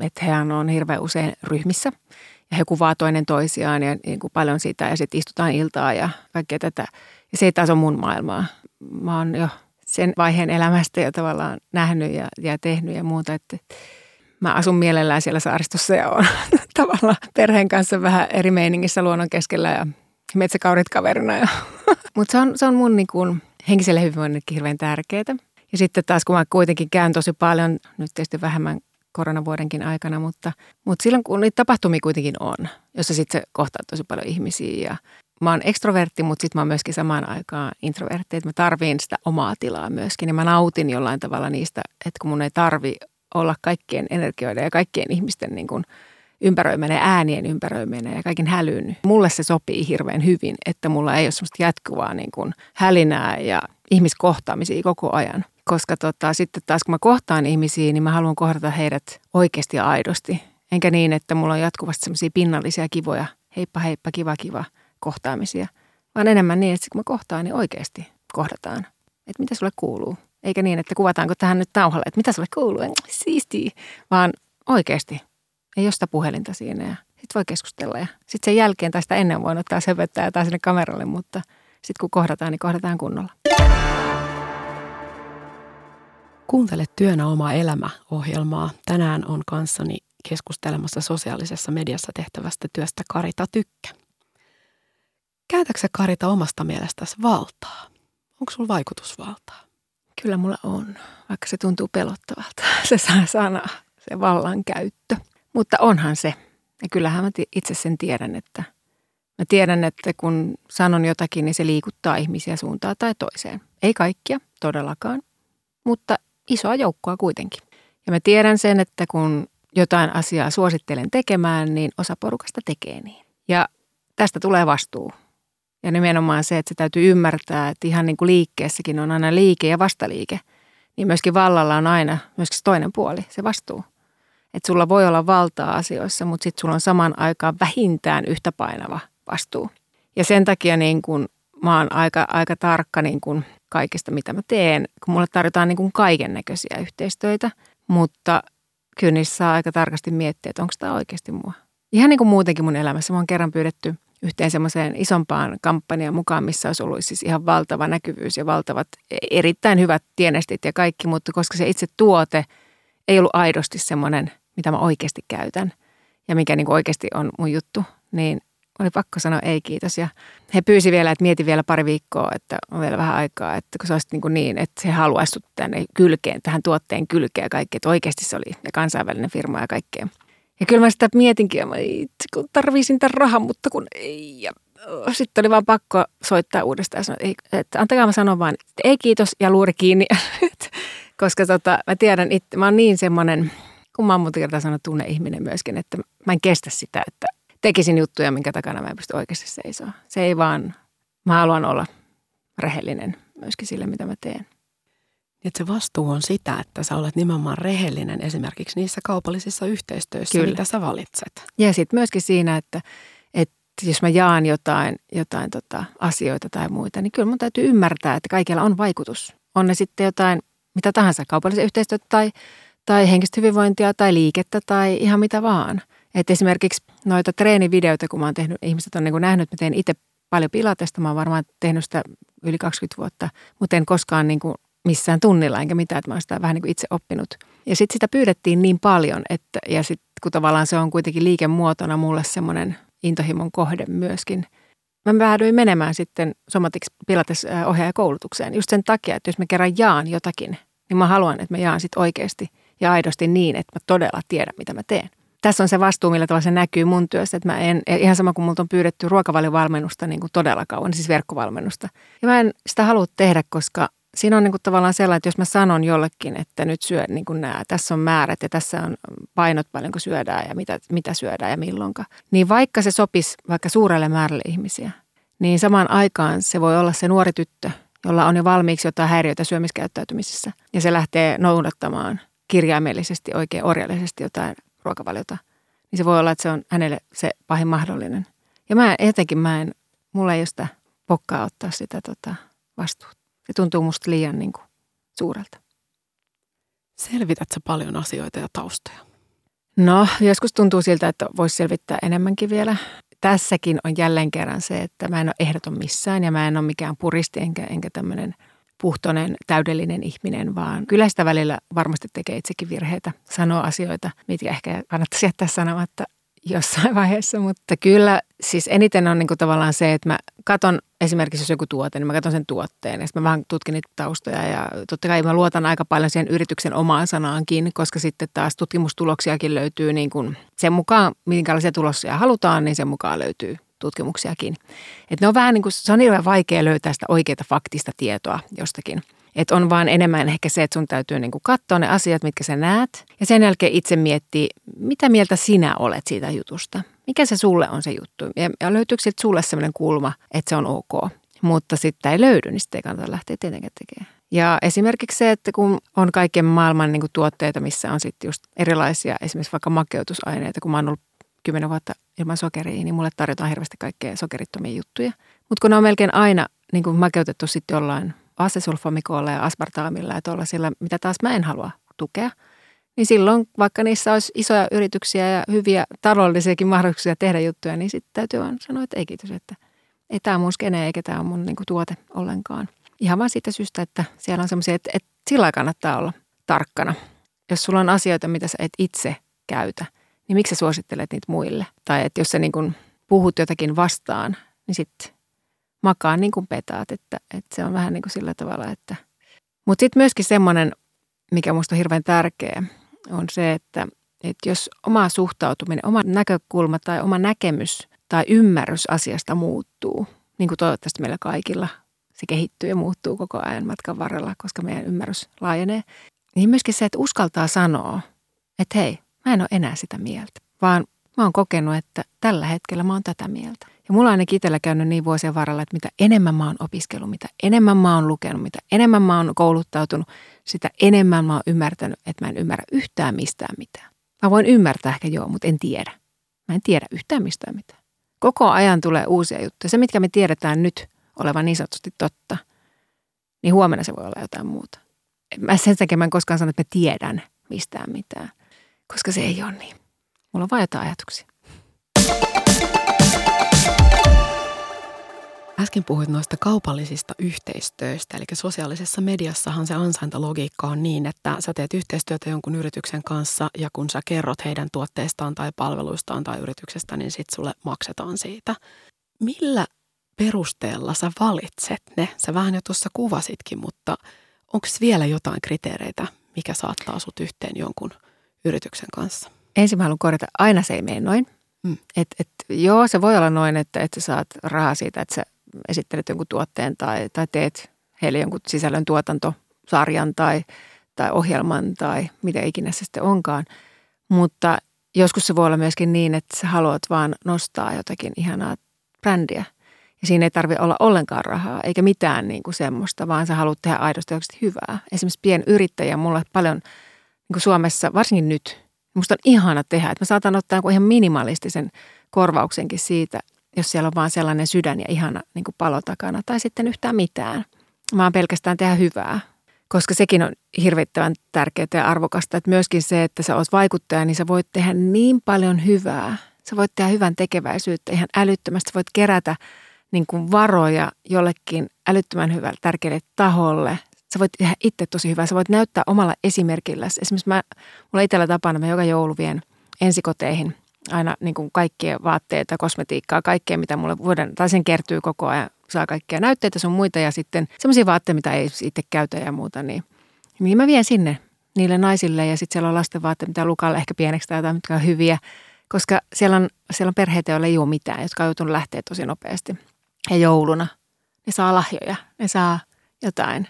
että he on hirveän usein ryhmissä ja he kuvaa toinen toisiaan ja niin kuin paljon sitä ja sitten istutaan iltaa ja kaikkea tätä. Ja se ei taas ole mun maailmaa. Mä oon jo sen vaiheen elämästä jo tavallaan nähnyt ja, ja tehnyt ja muuta, että mä asun mielellään siellä saaristossa ja on [laughs] tavallaan perheen kanssa vähän eri meiningissä luonnon keskellä ja metsäkaurit kaverina. [laughs] Mutta se on, se on mun niin kuin henkiselle hyvinvoinnillekin hirveän tärkeää. Ja sitten taas kun mä kuitenkin käyn tosi paljon, nyt tietysti vähemmän koronavuodenkin aikana, mutta, mutta silloin kun niitä tapahtumia kuitenkin on, jossa sitten se kohtaa tosi paljon ihmisiä ja mä oon ekstrovertti, mutta sitten mä oon myöskin samaan aikaan introvertti, että mä tarviin sitä omaa tilaa myöskin ja mä nautin jollain tavalla niistä, että kun mun ei tarvi olla kaikkien energioiden ja kaikkien ihmisten niin kuin ympäröimänä ja äänien ympäröimänä ja kaiken hälyn. Mulle se sopii hirveän hyvin, että mulla ei ole semmoista jatkuvaa niin kuin hälinää ja ihmiskohtaamisia koko ajan. Koska tota, sitten taas kun mä kohtaan ihmisiä, niin mä haluan kohdata heidät oikeasti ja aidosti. Enkä niin, että mulla on jatkuvasti semmoisia pinnallisia kivoja, heippa heippa, kiva kiva kohtaamisia. Vaan enemmän niin, että kun mä kohtaan, niin oikeasti kohdataan. Että mitä sulle kuuluu. Eikä niin, että kuvataanko tähän nyt nauhalle, että mitä sulle kuuluu, siistiä, vaan oikeasti. Ei josta puhelinta siinä ja sitten voi keskustella. Ja sitten sen jälkeen tai sitä ennen voi ottaa söpöttää jotain sinne kameralle, mutta sitten kun kohdataan, niin kohdataan kunnolla. Kuuntele Työnä oma elämä ohjelmaa. Tänään on kanssani keskustelemassa sosiaalisessa mediassa tehtävästä työstä Karita Tykkä. Käytätkö Karita omasta mielestäsi valtaa? Onko sulla vaikutusvaltaa? Kyllä mulla on, vaikka se tuntuu pelottavalta, [laughs] se sana, se vallankäyttö. Mutta onhan se. Ja kyllähän mä itse sen tiedän, että mä tiedän, että kun sanon jotakin, niin se liikuttaa ihmisiä suuntaan tai toiseen. Ei kaikkia, todellakaan, mutta isoa joukkoa kuitenkin. Ja mä tiedän sen, että kun jotain asiaa suosittelen tekemään, niin osa porukasta tekee niin. Ja tästä tulee vastuu. Ja nimenomaan se, että se täytyy ymmärtää, että ihan niin kuin liikkeessäkin on aina liike ja vastaliike, niin myöskin vallalla on aina myöskin se toinen puoli, se vastuu. Että sulla voi olla valtaa asioissa, mutta sitten sulla on saman aikaan vähintään yhtä painava vastuu. Ja sen takia niin kun mä oon aika, aika tarkka niin kun kaikesta, mitä mä teen, kun mulle tarjotaan niin kun kaiken näköisiä yhteistöitä, mutta kyllä niissä saa aika tarkasti miettiä, että onko tämä oikeasti mua. Ihan niin kuin muutenkin mun elämässä. Mä oon kerran pyydetty – yhteen semmoiseen isompaan kampanjaan mukaan, missä olisi ollut siis ihan valtava näkyvyys ja valtavat erittäin hyvät tienestit ja kaikki, mutta koska se itse tuote ei ollut aidosti semmoinen, mitä mä oikeasti käytän ja mikä niin kuin oikeasti on mun juttu, niin oli pakko sanoa ei kiitos. Ja he pyysi vielä, että mieti vielä pari viikkoa, että on vielä vähän aikaa, että kun se olisi niin, niin että he haluaisi tänne kylkeen, tähän tuotteen kylkeen ja kaikki, että oikeasti se oli ja kansainvälinen firma ja kaikkea. Ja kyllä mä sitä mietinkin, ja mä itse kun tarvisin tämän rahan, mutta kun ei. Ja sitten oli vaan pakko soittaa uudestaan ja sanoa, että, antakaa mä sanon vaan, että ei kiitos ja luuri kiinni. [laughs] Koska tota, mä tiedän itse, mä oon niin semmoinen, kun mä oon monta kertaa sanonut tunne ihminen myöskin, että mä en kestä sitä, että tekisin juttuja, minkä takana mä en pysty oikeasti seisoa. Se ei vaan, mä haluan olla rehellinen myöskin sille, mitä mä teen. Että se vastuu on sitä, että sä olet nimenomaan rehellinen esimerkiksi niissä kaupallisissa yhteistyöissä, Kyllä. mitä sä valitset. Ja sitten myöskin siinä, että, että jos mä jaan jotain, jotain tota asioita tai muita, niin kyllä mun täytyy ymmärtää, että kaikilla on vaikutus. On ne sitten jotain, mitä tahansa, kaupallisia yhteistyötä tai, tai henkistä hyvinvointia tai liikettä tai ihan mitä vaan. Et esimerkiksi noita treenivideoita, kun mä oon tehnyt, ihmiset on niin kuin nähnyt, mä teen itse paljon pilatesta. Mä oon varmaan tehnyt sitä yli 20 vuotta, mutta en koskaan niin kuin missään tunnilla enkä mitään, että mä oon sitä vähän niin kuin itse oppinut. Ja sitten sitä pyydettiin niin paljon, että, ja sitten kun tavallaan se on kuitenkin liikemuotona mulle semmoinen intohimon kohde myöskin. Mä päädyin menemään sitten Somatics Pilates ohjaajakoulutukseen just sen takia, että jos mä kerran jaan jotakin, niin mä haluan, että mä jaan sitten oikeasti ja aidosti niin, että mä todella tiedän, mitä mä teen tässä on se vastuu, millä tavalla se näkyy mun työssä. Että mä en, ihan sama kuin multa on pyydetty ruokavaliovalmennusta niin kuin todella kauan, siis verkkovalmennusta. Ja mä en sitä halua tehdä, koska siinä on niin kuin tavallaan sellainen, että jos mä sanon jollekin, että nyt syö niin kuin nämä, tässä on määrät ja tässä on painot paljonko syödään ja mitä, mitä syödään ja milloinka. Niin vaikka se sopisi vaikka suurelle määrälle ihmisiä, niin samaan aikaan se voi olla se nuori tyttö, jolla on jo valmiiksi jotain häiriöitä syömiskäyttäytymisessä. Ja se lähtee noudattamaan kirjaimellisesti, oikein orjallisesti jotain ruokavaliota, niin se voi olla, että se on hänelle se pahin mahdollinen. Ja mä etenkin mä en, mulla ei ole sitä pokkaa ottaa sitä tota, vastuuta. Se tuntuu musta liian niin kuin, suurelta. Selvitätkö paljon asioita ja taustoja? No, joskus tuntuu siltä, että voisi selvittää enemmänkin vielä. Tässäkin on jälleen kerran se, että mä en ole ehdoton missään ja mä en ole mikään puristi enkä, enkä tämmöinen – puhtoinen, täydellinen ihminen, vaan kyllä sitä välillä varmasti tekee itsekin virheitä, sanoo asioita, mitkä ehkä kannattaisi jättää sanomatta jossain vaiheessa, mutta kyllä siis eniten on niin kuin tavallaan se, että mä katon esimerkiksi jos joku tuote, niin mä katson sen tuotteen ja sitten mä vähän tutkin niitä taustoja ja totta kai mä luotan aika paljon siihen yrityksen omaan sanaankin, koska sitten taas tutkimustuloksiakin löytyy niin kuin sen mukaan, minkälaisia tuloksia halutaan, niin sen mukaan löytyy tutkimuksiakin. Et ne on vähän niin kuin, se on hirveän vaikea löytää sitä oikeaa faktista tietoa jostakin. Et on vaan enemmän ehkä se, että sun täytyy niin kuin katsoa ne asiat, mitkä sä näet. Ja sen jälkeen itse miettiä, mitä mieltä sinä olet siitä jutusta. Mikä se sulle on se juttu. Ja, löytyykö siltä sulle sellainen kulma, että se on ok. Mutta sitten ei löydy, niin sitten ei kannata lähteä tietenkään tekemään. Ja esimerkiksi se, että kun on kaiken maailman niin kuin tuotteita, missä on sitten just erilaisia, esimerkiksi vaikka makeutusaineita, kun mä oon ollut kymmenen vuotta ilman sokeria, niin mulle tarjotaan hirveästi kaikkea sokerittomia juttuja. Mutta kun ne on melkein aina niin kuin makeutettu sitten jollain asesulfamikolla ja aspartaamilla ja tuollaisilla, mitä taas mä en halua tukea, niin silloin vaikka niissä olisi isoja yrityksiä ja hyviä taloudellisiakin mahdollisuuksia tehdä juttuja, niin sitten täytyy vaan sanoa, että ei kiitos, että ei tämä mun skene eikä tämä mun niin kuin, tuote ollenkaan. Ihan vaan siitä syystä, että siellä on semmoisia, että, että sillä kannattaa olla tarkkana. Jos sulla on asioita, mitä sä et itse käytä – niin miksi sä suosittelet niitä muille? Tai että jos sä niin kuin puhut jotakin vastaan, niin sitten makaa niin kuin petaat, että, että se on vähän niin kuin sillä tavalla, että... Mutta sitten myöskin semmoinen, mikä minusta on hirveän tärkeä, on se, että, että jos oma suhtautuminen, oma näkökulma tai oma näkemys tai ymmärrys asiasta muuttuu, niin kuin toivottavasti meillä kaikilla se kehittyy ja muuttuu koko ajan matkan varrella, koska meidän ymmärrys laajenee, niin myöskin se, että uskaltaa sanoa, että hei, Mä en ole enää sitä mieltä, vaan mä oon kokenut, että tällä hetkellä mä oon tätä mieltä. Ja mulla on ainakin itsellä käynyt niin vuosien varrella, että mitä enemmän mä oon opiskellut, mitä enemmän mä oon lukenut, mitä enemmän mä oon kouluttautunut, sitä enemmän mä oon ymmärtänyt, että mä en ymmärrä yhtään mistään mitään. Mä voin ymmärtää ehkä joo, mutta en tiedä. Mä en tiedä yhtään mistään mitään. Koko ajan tulee uusia juttuja. Se, mitkä me tiedetään nyt olevan niin sanotusti totta, niin huomenna se voi olla jotain muuta. Mä sen takia mä en koskaan sano, että mä tiedän mistään mitään koska se ei ole niin. Mulla on vain jotain ajatuksia. Äsken puhuit noista kaupallisista yhteistyöistä, eli sosiaalisessa mediassahan se ansaintalogiikka on niin, että sä teet yhteistyötä jonkun yrityksen kanssa ja kun sä kerrot heidän tuotteistaan tai palveluistaan tai yrityksestä, niin sit sulle maksetaan siitä. Millä perusteella sä valitset ne? Sä vähän jo tuossa kuvasitkin, mutta onko vielä jotain kriteereitä, mikä saattaa sut yhteen jonkun – yrityksen kanssa? Ensin mä haluan korjata, aina se ei mene noin. Mm. Et, et, joo, se voi olla noin, että, että sä saat rahaa siitä, että sä esittelet jonkun tuotteen tai, tai teet heille jonkun sisällön tuotantosarjan tai, tai ohjelman tai mitä ikinä se sitten onkaan. Mutta joskus se voi olla myöskin niin, että sä haluat vaan nostaa jotakin ihanaa brändiä. Ja siinä ei tarvitse olla ollenkaan rahaa eikä mitään niin kuin semmoista, vaan sä haluat tehdä aidosti hyvää. Esimerkiksi pienyrittäjä mulle paljon niin kuin Suomessa, varsinkin nyt, musta on ihana tehdä, että mä saatan ottaa ihan minimalistisen korvauksenkin siitä, jos siellä on vaan sellainen sydän ja ihana niin kuin palo takana tai sitten yhtään mitään. Vaan pelkästään tehdä hyvää, koska sekin on hirvittävän tärkeää ja arvokasta, että myöskin se, että sä oot vaikuttaja, niin sä voit tehdä niin paljon hyvää. Sä voit tehdä hyvän tekeväisyyttä ihan älyttömästi. Sä voit kerätä niin kuin varoja jollekin älyttömän hyvälle tärkeälle taholle. Sä voit tehdä itse tosi hyvää. Sä voit näyttää omalla esimerkillä. Esimerkiksi mä, mulla itsellä tapana, mä joka joulu vien ensikoteihin aina niin kuin kaikkia vaatteita, kosmetiikkaa, kaikkea mitä mulle vuoden, tai sen kertyy koko ajan. Saa kaikkea näytteitä sun muita ja sitten semmoisia vaatteita, mitä ei itse käytä ja muuta, niin, niin mä vien sinne niille naisille ja sitten siellä on lasten vaatteita, mitä Lukalle ehkä pieneksi tai jotain, mitkä on hyviä. Koska siellä on, siellä on perheitä, joilla ei ole mitään, jotka on joutunut lähteä tosi nopeasti. Ja jouluna ne saa lahjoja, ne saa jotain.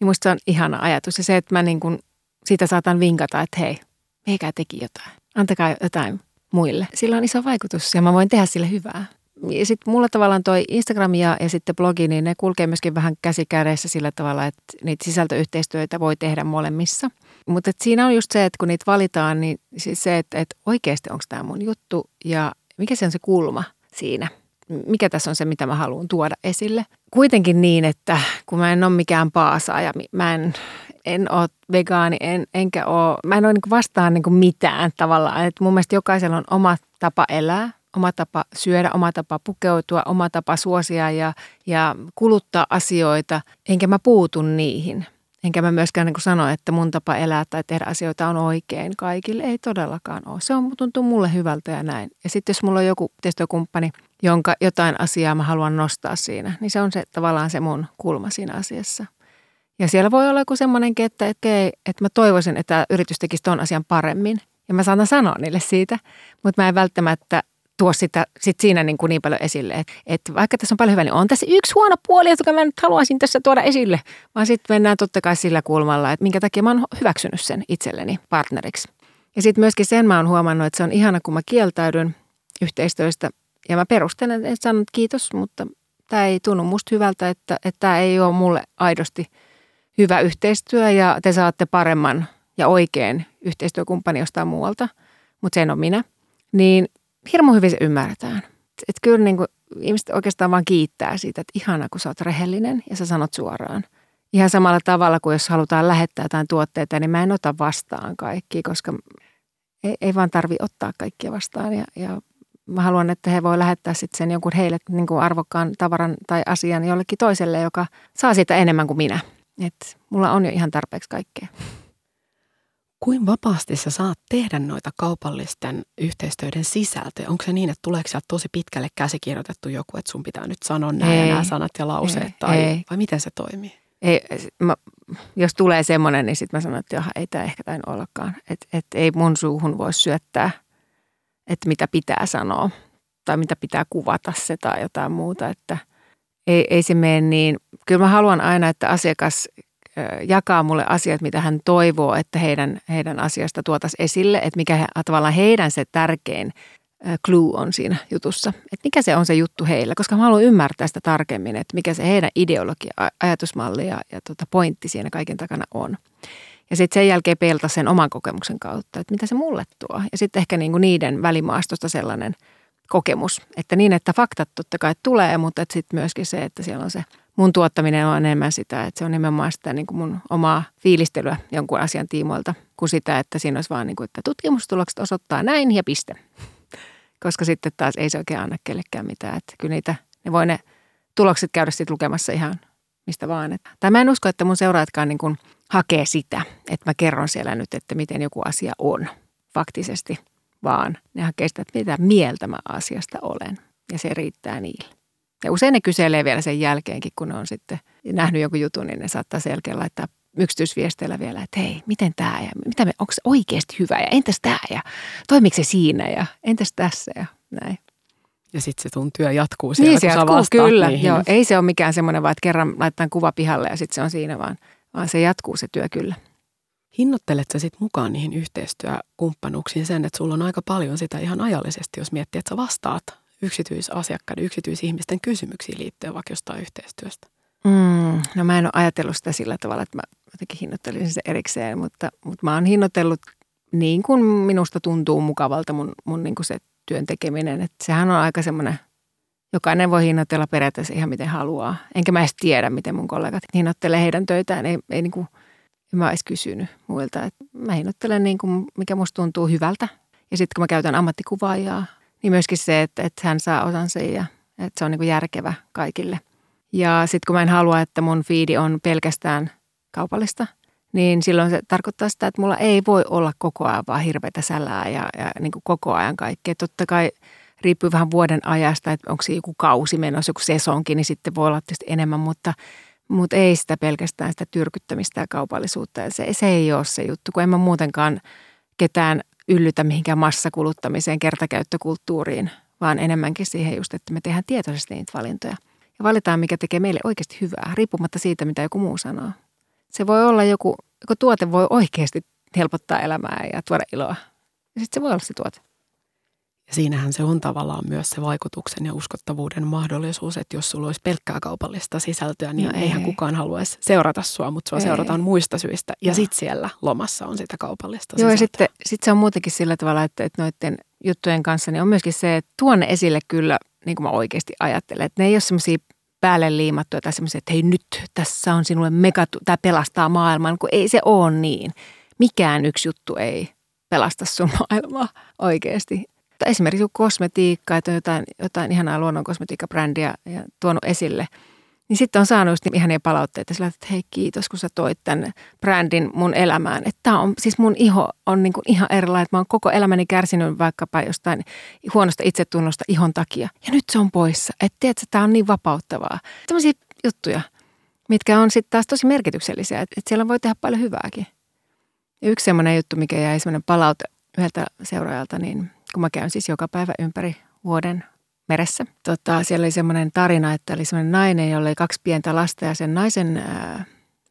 Niin musta se on ihana ajatus. Ja se, että mä niin kuin siitä saatan vinkata, että hei, meikää teki jotain. Antakaa jotain muille. Sillä on iso vaikutus ja mä voin tehdä sille hyvää. Ja sitten mulla tavallaan toi Instagram ja, ja sitten blogi, niin ne kulkee myöskin vähän käsi kädessä sillä tavalla, että niitä sisältöyhteistyötä voi tehdä molemmissa. Mutta siinä on just se, että kun niitä valitaan, niin siis se, että, että oikeasti onko tämä mun juttu ja mikä se on se kulma siinä. Mikä tässä on se, mitä mä haluan tuoda esille. Kuitenkin niin, että kun mä en ole mikään paasaaja, mä en, en ole vegaani, en, enkä ole, mä en ole niin vastaan niin mitään tavallaan. Et mun mielestä jokaisella on oma tapa elää, oma tapa syödä, oma tapa pukeutua, oma tapa suosia ja, ja kuluttaa asioita, enkä mä puutu niihin. Enkä mä myöskään niin sano, että mun tapa elää tai tehdä asioita on oikein kaikille. Ei todellakaan ole. Se on, tuntuu mulle hyvältä ja näin. Ja sitten jos mulla on joku yhteistyökumppani, jonka jotain asiaa mä haluan nostaa siinä, niin se on se tavallaan se mun kulma siinä asiassa – ja siellä voi olla joku semmoinenkin, että, että, että mä toivoisin, että yritys tekisi tuon asian paremmin. Ja mä saatan sanoa niille siitä, mutta mä en välttämättä tuo sitä sit siinä niin, kuin niin paljon esille. Että että vaikka tässä on paljon hyvää, niin on tässä yksi huono puoli, joka mä nyt haluaisin tässä tuoda esille. Vaan sitten mennään totta kai sillä kulmalla, että minkä takia mä oon hyväksynyt sen itselleni partneriksi. Ja sitten myöskin sen mä oon huomannut, että se on ihana, kun mä kieltäydyn yhteistyöstä ja mä perustelen, että sanon kiitos, mutta tämä ei tunnu musta hyvältä, että tämä ei ole mulle aidosti – hyvä yhteistyö ja te saatte paremman ja oikein yhteistyökumppani jostain muualta, mutta se en ole minä, niin hirmu hyvin se ymmärretään. Että kyllä niin kuin, ihmiset oikeastaan vaan kiittää siitä, että ihana kun sä oot rehellinen ja sä sanot suoraan. Ihan samalla tavalla kuin jos halutaan lähettää jotain tuotteita, niin mä en ota vastaan kaikki, koska ei, ei vaan tarvi ottaa kaikkia vastaan. Ja, ja mä haluan, että he voi lähettää sitten sen jonkun heille niin kuin arvokkaan tavaran tai asian jollekin toiselle, joka saa siitä enemmän kuin minä. Et mulla on jo ihan tarpeeksi kaikkea. Kuin vapaasti sä saat tehdä noita kaupallisten yhteistyöiden sisältöjä? Onko se niin, että tuleeko sieltä tosi pitkälle käsikirjoitettu joku, että sun pitää nyt sanoa nämä ei, ja nämä sanat ja lauseet? Ei, tai, ei. Vai miten se toimii? Ei, mä, jos tulee semmoinen, niin sitten mä sanon, että johan ei tämä ehkä tain ollakaan. Että et ei mun suuhun voi syöttää, että mitä pitää sanoa tai mitä pitää kuvata se tai jotain muuta. Että – ei, ei se mene niin. Kyllä mä haluan aina, että asiakas jakaa mulle asiat, mitä hän toivoo, että heidän, heidän asiasta tuotaisiin esille, että mikä he, tavallaan heidän se tärkein clue on siinä jutussa. Että mikä se on se juttu heillä, koska mä haluan ymmärtää sitä tarkemmin, että mikä se heidän ideologia, ajatusmalli ja, ja tota pointti siinä kaiken takana on. Ja sitten sen jälkeen peilata sen oman kokemuksen kautta, että mitä se mulle tuo. Ja sitten ehkä niinku niiden välimaastosta sellainen – kokemus. Että niin, että faktat totta kai tulee, mutta sitten myöskin se, että siellä on se mun tuottaminen on enemmän sitä, että se on nimenomaan sitä niin kuin mun omaa fiilistelyä jonkun asian tiimoilta, kuin sitä, että siinä olisi vaan niin kuin, että tutkimustulokset osoittaa näin ja piste. [laughs] Koska sitten taas ei se oikein anna kellekään mitään. Että kyllä niitä, ne voi ne tulokset käydä sitten lukemassa ihan mistä vaan. Tai mä en usko, että mun seuraajatkaan niin kuin hakee sitä, että mä kerron siellä nyt, että miten joku asia on faktisesti – vaan ne hakee sitä, että mitä mieltä mä asiasta olen. Ja se riittää niille. Ja usein ne kyselee vielä sen jälkeenkin, kun ne on sitten nähnyt joku jutun, niin ne saattaa selkeä laittaa yksityisviesteillä vielä, että hei, miten tämä ja mitä me, onko se oikeasti hyvä ja entäs tämä ja toimiko se siinä ja entäs tässä ja näin. Ja sitten se sun työ jatkuu siellä, niin, se jatkuu, kyllä. Niihin. Joo, ei se ole mikään semmoinen vaan, että kerran laittaa kuva pihalle ja sitten se on siinä, vaan, vaan se jatkuu se työ kyllä. Hinnoittelet sä sitten mukaan niihin yhteistyökumppanuuksiin sen, että sulla on aika paljon sitä ihan ajallisesti, jos miettii, että sä vastaat yksityisasiakkaiden, yksityisihmisten kysymyksiin liittyen vaikka jostain yhteistyöstä? Mm, no mä en ole ajatellut sitä sillä tavalla, että mä jotenkin hinnoittelisin se erikseen, mutta, mutta mä oon hinnoitellut niin kuin minusta tuntuu mukavalta mun, mun niin kuin se työn tekeminen. Että sehän on aika semmoinen, jokainen voi hinnoitella periaatteessa ihan miten haluaa. Enkä mä edes tiedä, miten mun kollegat hinnoittelee heidän töitään. Ei, ei niin kuin, en mä edes kysynyt muilta. Että mä hinnoittelen niin kuin, mikä musta tuntuu hyvältä. Ja sitten kun mä käytän ammattikuvaajaa, niin myöskin se, että, että hän saa osansa ja että se on niin kuin järkevä kaikille. Ja sitten kun mä en halua, että mun fiidi on pelkästään kaupallista – niin silloin se tarkoittaa sitä, että mulla ei voi olla koko ajan vaan hirveätä sälää ja, ja niin kuin koko ajan kaikkea. Totta kai riippuu vähän vuoden ajasta, että onko se joku kausi menossa, joku sesonkin, niin sitten voi olla tietysti enemmän, mutta, mutta ei sitä pelkästään sitä tyrkyttämistä ja kaupallisuutta. Ja se, se ei ole se juttu, kun en mä muutenkaan ketään yllytä mihinkään massakuluttamiseen, kertakäyttökulttuuriin, vaan enemmänkin siihen just, että me tehdään tietoisesti niitä valintoja. Ja valitaan, mikä tekee meille oikeasti hyvää, riippumatta siitä, mitä joku muu sanoo. Se voi olla joku, joku tuote voi oikeasti helpottaa elämää ja tuoda iloa. Ja sitten se voi olla se tuote. Ja siinähän se on tavallaan myös se vaikutuksen ja uskottavuuden mahdollisuus, että jos sulla olisi pelkkää kaupallista sisältöä, niin no ei. eihän kukaan haluaisi seurata sua, mutta sua ei. seurataan muista syistä. Ja no. sitten siellä lomassa on sitä kaupallista Joo, ja sitten sit se on muutenkin sillä tavalla, että, että noiden juttujen kanssa niin on myöskin se, että tuonne esille kyllä, niin kuin mä oikeasti ajattelen, että ne ei ole semmoisia päälle liimattuja tai semmoisia, että hei nyt tässä on sinulle mega, tämä pelastaa maailman, kun ei se ole niin. Mikään yksi juttu ei pelasta sun [laughs] maailmaa oikeasti. Esimerkiksi kosmetiikka, että on jotain, jotain ihanaa luonnon kosmetiikkabrändiä ja tuonut esille – niin sitten on saanut just ihania palautteita sillä, että hei kiitos, kun sä toit tämän brändin mun elämään. Että on, siis mun iho on niin kuin ihan erilainen. Mä oon koko elämäni kärsinyt vaikkapa jostain huonosta itsetunnosta ihon takia. Ja nyt se on poissa. Että tiedätkö, tää on niin vapauttavaa. Tämmöisiä juttuja, mitkä on sitten taas tosi merkityksellisiä. Että et siellä voi tehdä paljon hyvääkin. Ja yksi semmoinen juttu, mikä jäi semmoinen palaute yhdeltä seuraajalta, niin kun mä käyn siis joka päivä ympäri vuoden meressä. Tota, siellä oli semmoinen tarina, että oli semmoinen nainen, jolla oli kaksi pientä lasta ja sen naisen ää,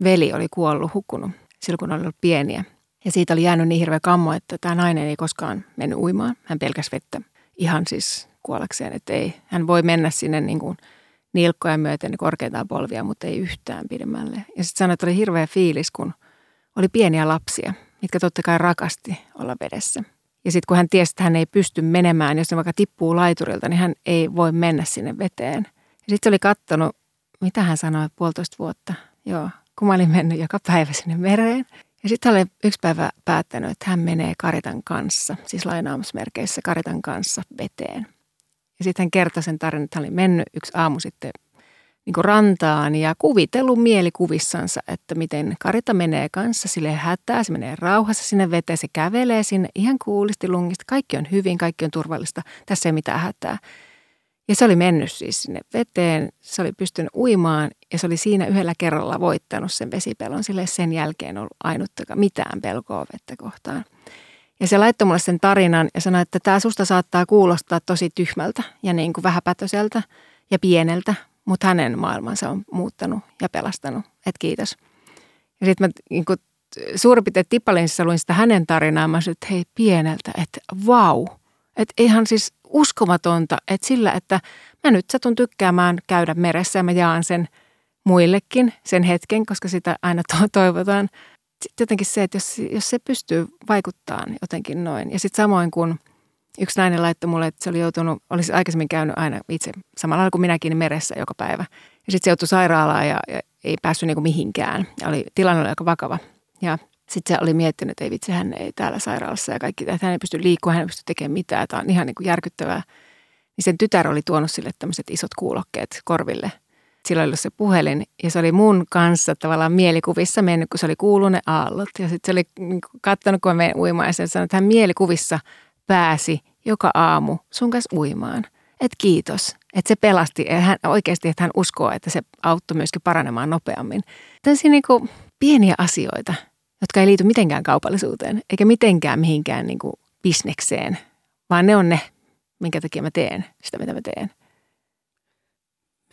veli oli kuollut, hukkunut silloin, kun oli ollut pieniä. Ja siitä oli jäänyt niin hirveä kammo, että tämä nainen ei koskaan mennyt uimaan. Hän pelkäsi vettä ihan siis kuollakseen, että ei, hän voi mennä sinne niin kuin nilkkoja myöten korkeintaan polvia, mutta ei yhtään pidemmälle. Ja sitten sanoi, että oli hirveä fiilis, kun oli pieniä lapsia, mitkä totta kai rakasti olla vedessä – ja sitten kun hän tiesi, että hän ei pysty menemään, jos ne vaikka tippuu laiturilta, niin hän ei voi mennä sinne veteen. Ja sitten se oli kattonut, mitä hän sanoi, puolitoista vuotta. Joo, kun mä olin mennyt joka päivä sinne mereen. Ja sitten oli yksi päivä päättänyt, että hän menee Karitan kanssa, siis lainaamusmerkeissä Karitan kanssa veteen. Ja sitten hän kertoi sen tarinan, että hän oli mennyt yksi aamu sitten niin rantaan ja kuvitellut mielikuvissansa, että miten Karita menee kanssa sille hätää, se menee rauhassa sinne veteen, se kävelee sinne ihan kuulisti lungista, kaikki on hyvin, kaikki on turvallista, tässä ei mitään hätää. Ja se oli mennyt siis sinne veteen, se oli pystynyt uimaan ja se oli siinä yhdellä kerralla voittanut sen vesipelon, sille sen jälkeen ollut ainuttakaan mitään pelkoa vettä kohtaan. Ja se laittoi mulle sen tarinan ja sanoi, että tämä susta saattaa kuulostaa tosi tyhmältä ja niin kuin vähäpätöseltä ja pieneltä, mutta hänen maailmansa on muuttanut ja pelastanut. Et kiitos. Ja sitten mä niin kun, suurin piirtein tippalinssissa luin sitä hänen tarinaa. Mä sanoin, että hei pieneltä, että vau. Että ihan siis uskomatonta, että sillä, että mä nyt satun tykkäämään käydä meressä ja mä jaan sen muillekin sen hetken, koska sitä aina to- toivotaan. Sitten jotenkin se, että jos, jos se pystyy vaikuttamaan jotenkin noin. Ja sitten samoin kuin Yksi nainen laittoi mulle, että se oli joutunut, olisi aikaisemmin käynyt aina itse samalla kuin minäkin meressä joka päivä. Ja sitten se joutui sairaalaan ja, ja ei päässyt niinku mihinkään. Ja oli, tilanne oli aika vakava. Ja sitten se oli miettinyt, että ei vitsi, hän ei täällä sairaalassa ja kaikki, että hän ei pysty liikkumaan, hän ei pysty tekemään mitään. Tämä on ihan niin kuin järkyttävää. Niin sen tytär oli tuonut sille tämmöiset isot kuulokkeet korville. Sillä oli se puhelin ja se oli mun kanssa tavallaan mielikuvissa mennyt, kun se oli kuullut ne aallot. Ja sitten se oli niin katsonut, kun mä menen uimaan ja sanoi, että hän mielikuvissa pääsi joka aamu sun kanssa uimaan. Et kiitos, että se pelasti hän, oikeasti, että hän uskoo, että se auttoi myöskin paranemaan nopeammin. Tällaisia niin kuin pieniä asioita, jotka ei liity mitenkään kaupallisuuteen, eikä mitenkään mihinkään niin kuin bisnekseen, vaan ne on ne, minkä takia mä teen sitä, mitä mä teen.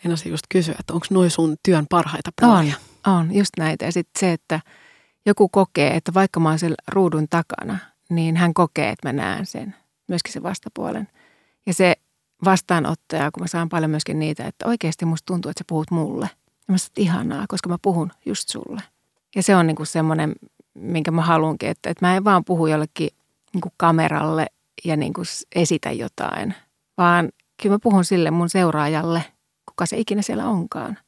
Meinasin just kysyä, että onko noin sun työn parhaita puolia? On, on just näitä. Ja sitten se, että joku kokee, että vaikka mä oon siellä ruudun takana, niin hän kokee, että mä näen sen myöskin sen vastapuolen. Ja se vastaanottajaa, kun mä saan paljon myöskin niitä, että oikeasti musta tuntuu, että sä puhut mulle. Ja mä sanoin, ihanaa, koska mä puhun just sulle. Ja se on niin kuin semmoinen, minkä mä haluankin, että, että mä en vaan puhu jollekin niin kuin kameralle ja niin kuin esitä jotain, vaan kyllä mä puhun sille mun seuraajalle, kuka se ikinä siellä onkaan.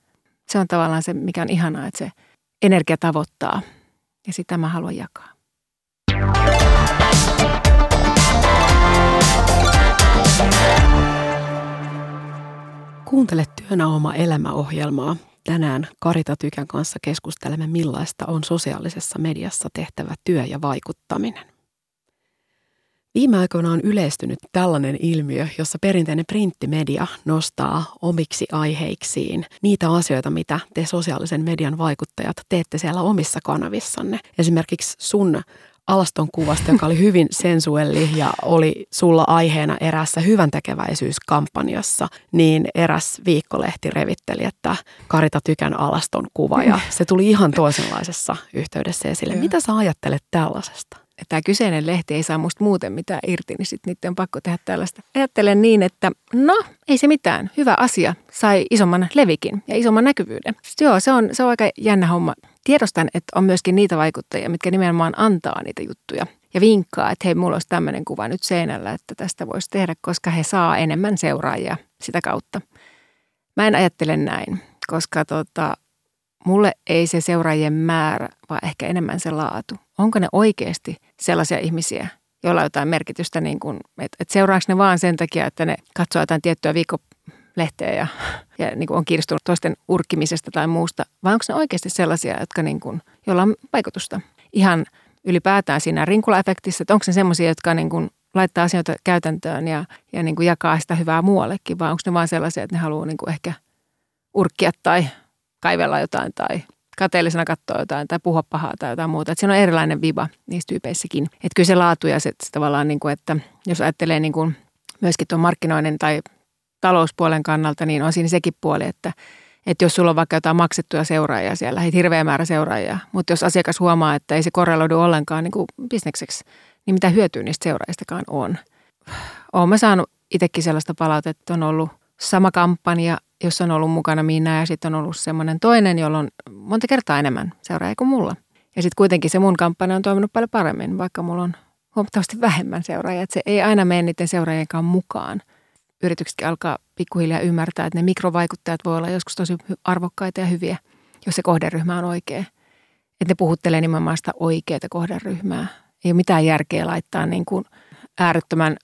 Se on tavallaan se, mikä on ihanaa, että se energia tavoittaa ja sitä mä haluan jakaa. Kuuntele Työnä oma elämäohjelmaa. Tänään Karita Tykän kanssa keskustelemme, millaista on sosiaalisessa mediassa tehtävä työ ja vaikuttaminen. Viime aikoina on yleistynyt tällainen ilmiö, jossa perinteinen printtimedia nostaa omiksi aiheiksiin niitä asioita, mitä te sosiaalisen median vaikuttajat teette siellä omissa kanavissanne. Esimerkiksi sun alaston kuvasta, joka oli hyvin sensuelli ja oli sulla aiheena erässä hyvän tekeväisyyskampanjassa, niin eräs viikkolehti revitteli, että Karita Tykän alaston kuva ja se tuli ihan toisenlaisessa yhteydessä esille. Mitä sä ajattelet tällaisesta? että tämä kyseinen lehti ei saa musta muuten mitään irti, niin sitten niiden on pakko tehdä tällaista. Ajattelen niin, että no, ei se mitään. Hyvä asia. Sai isomman levikin ja isomman näkyvyyden. Joo, se on, se on aika jännä homma. Tiedostan, että on myöskin niitä vaikuttajia, mitkä nimenomaan antaa niitä juttuja ja vinkkaa, että hei, mulla olisi tämmöinen kuva nyt seinällä, että tästä voisi tehdä, koska he saa enemmän seuraajia sitä kautta. Mä en ajattele näin, koska tota, mulle ei se seuraajien määrä, vaan ehkä enemmän se laatu. Onko ne oikeasti sellaisia ihmisiä, joilla on jotain merkitystä, niin kuin, että, että seuraako ne vaan sen takia, että ne katsoo jotain tiettyä viikkolehteä ja, ja niin kuin on kiinnostunut toisten urkkimisesta tai muusta, vai onko ne oikeasti sellaisia, jotka niin kuin, joilla on vaikutusta ihan ylipäätään siinä rinkulaefektissä, että onko ne sellaisia, jotka niin kuin laittaa asioita käytäntöön ja, ja niin kuin jakaa sitä hyvää muuallekin, vai onko ne vaan sellaisia, että ne haluaa niin kuin ehkä urkkia tai kaivella jotain tai kateellisena katsoa jotain tai puhua pahaa tai jotain muuta. Että siinä on erilainen viba niissä tyypeissäkin. Että kyllä se laatu ja se, se tavallaan, niin kuin, että jos ajattelee niin kuin myöskin tuon markkinoinnin tai talouspuolen kannalta, niin on siinä sekin puoli, että, että jos sulla on vaikka jotain maksettuja seuraajia siellä, hirveä määrä seuraajia, mutta jos asiakas huomaa, että ei se korreloidu ollenkaan niin kuin bisnekseksi, niin mitä hyötyä niistä seuraajistakaan on. Olen mä saanut itsekin sellaista palautetta, että on ollut sama kampanja jossa on ollut mukana minä ja sitten on ollut semmoinen toinen, jolla on monta kertaa enemmän seuraajia kuin mulla. Ja sitten kuitenkin se mun kampanja on toiminut paljon paremmin, vaikka mulla on huomattavasti vähemmän seuraajia. Että se ei aina mene niiden seuraajienkaan mukaan. Yrityksetkin alkaa pikkuhiljaa ymmärtää, että ne mikrovaikuttajat voi olla joskus tosi arvokkaita ja hyviä, jos se kohderyhmä on oikea. Että ne puhuttelee nimenomaan sitä oikeaa kohderyhmää. Ei ole mitään järkeä laittaa niin kuin äärettömän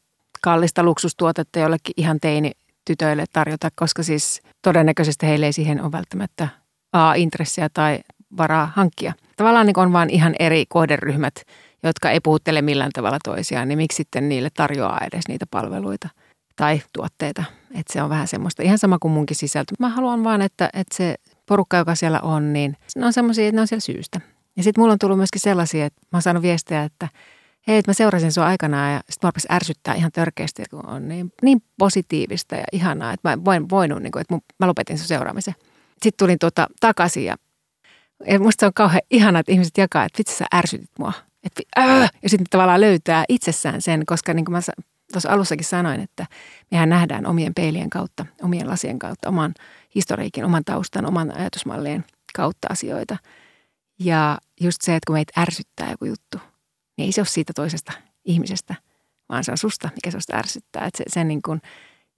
kallista luksustuotetta jollekin ihan teini tytöille tarjota, koska siis todennäköisesti heille ei siihen ole välttämättä A, intressiä tai varaa hankkia. Tavallaan niin on vaan ihan eri kohderyhmät, jotka ei puhuttele millään tavalla toisiaan, niin miksi sitten niille tarjoaa edes niitä palveluita tai tuotteita. Että se on vähän semmoista, ihan sama kuin munkin sisältö. Mä haluan vaan, että, että se porukka, joka siellä on, niin ne on semmoisia, että ne on siellä syystä. Ja sitten mulla on tullut myöskin sellaisia, että mä oon saanut viestejä, että – hei, että mä seurasin sua aikanaan ja sitten mä ärsyttää ihan törkeästi, kun on niin, niin positiivista ja ihanaa, että mä voin voinut, niin kuin, että mun, mä lopetin sun seuraamisen. Sitten tulin tuota takaisin ja, ja musta se on kauhean ihanaa, että ihmiset jakaa, että vitsi sä ärsytit mua. Et, äh! Ja sitten tavallaan löytää itsessään sen, koska niin kuin mä tuossa alussakin sanoin, että mehän nähdään omien peilien kautta, omien lasien kautta, oman historiikin, oman taustan, oman ajatusmallien kautta asioita. Ja just se, että kun meitä ärsyttää joku juttu – niin ei se ole siitä toisesta ihmisestä, vaan se on susta, mikä susta ärsyttää. Että se, se niin kuin,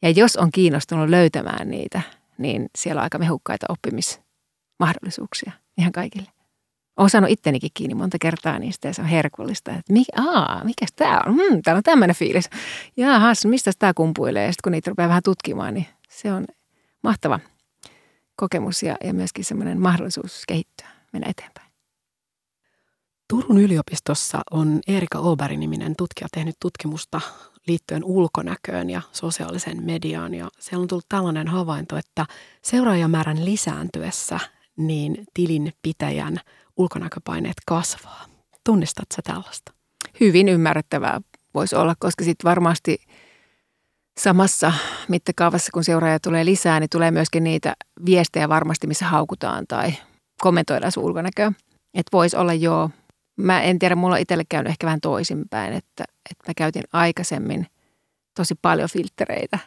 ja jos on kiinnostunut löytämään niitä, niin siellä on aika mehukkaita oppimismahdollisuuksia ihan kaikille. Olen saanut ittenikin kiinni monta kertaa niistä ja se on herkullista. Että mi, aa, mikäs tämä on? Hmm, täällä on tämmöinen fiilis. Jaahas, mistä tämä kumpuilee? Ja sitten kun niitä rupeaa vähän tutkimaan, niin se on mahtava kokemus ja, ja myöskin semmoinen mahdollisuus kehittyä, mennä eteenpäin. Turun yliopistossa on Erika Oberg-niminen tutkija tehnyt tutkimusta liittyen ulkonäköön ja sosiaalisen mediaan. Ja siellä on tullut tällainen havainto, että seuraajamäärän lisääntyessä niin tilin pitäjän ulkonäköpaineet kasvaa. Tunnistat sä tällaista? Hyvin ymmärrettävää voisi olla, koska sitten varmasti samassa mittakaavassa, kun seuraaja tulee lisää, niin tulee myöskin niitä viestejä varmasti, missä haukutaan tai kommentoidaan sun ulkonäköä. Että voisi olla jo Mä en tiedä, mulla on itselle käynyt ehkä vähän toisinpäin, että, että mä käytin aikaisemmin tosi paljon filtreitä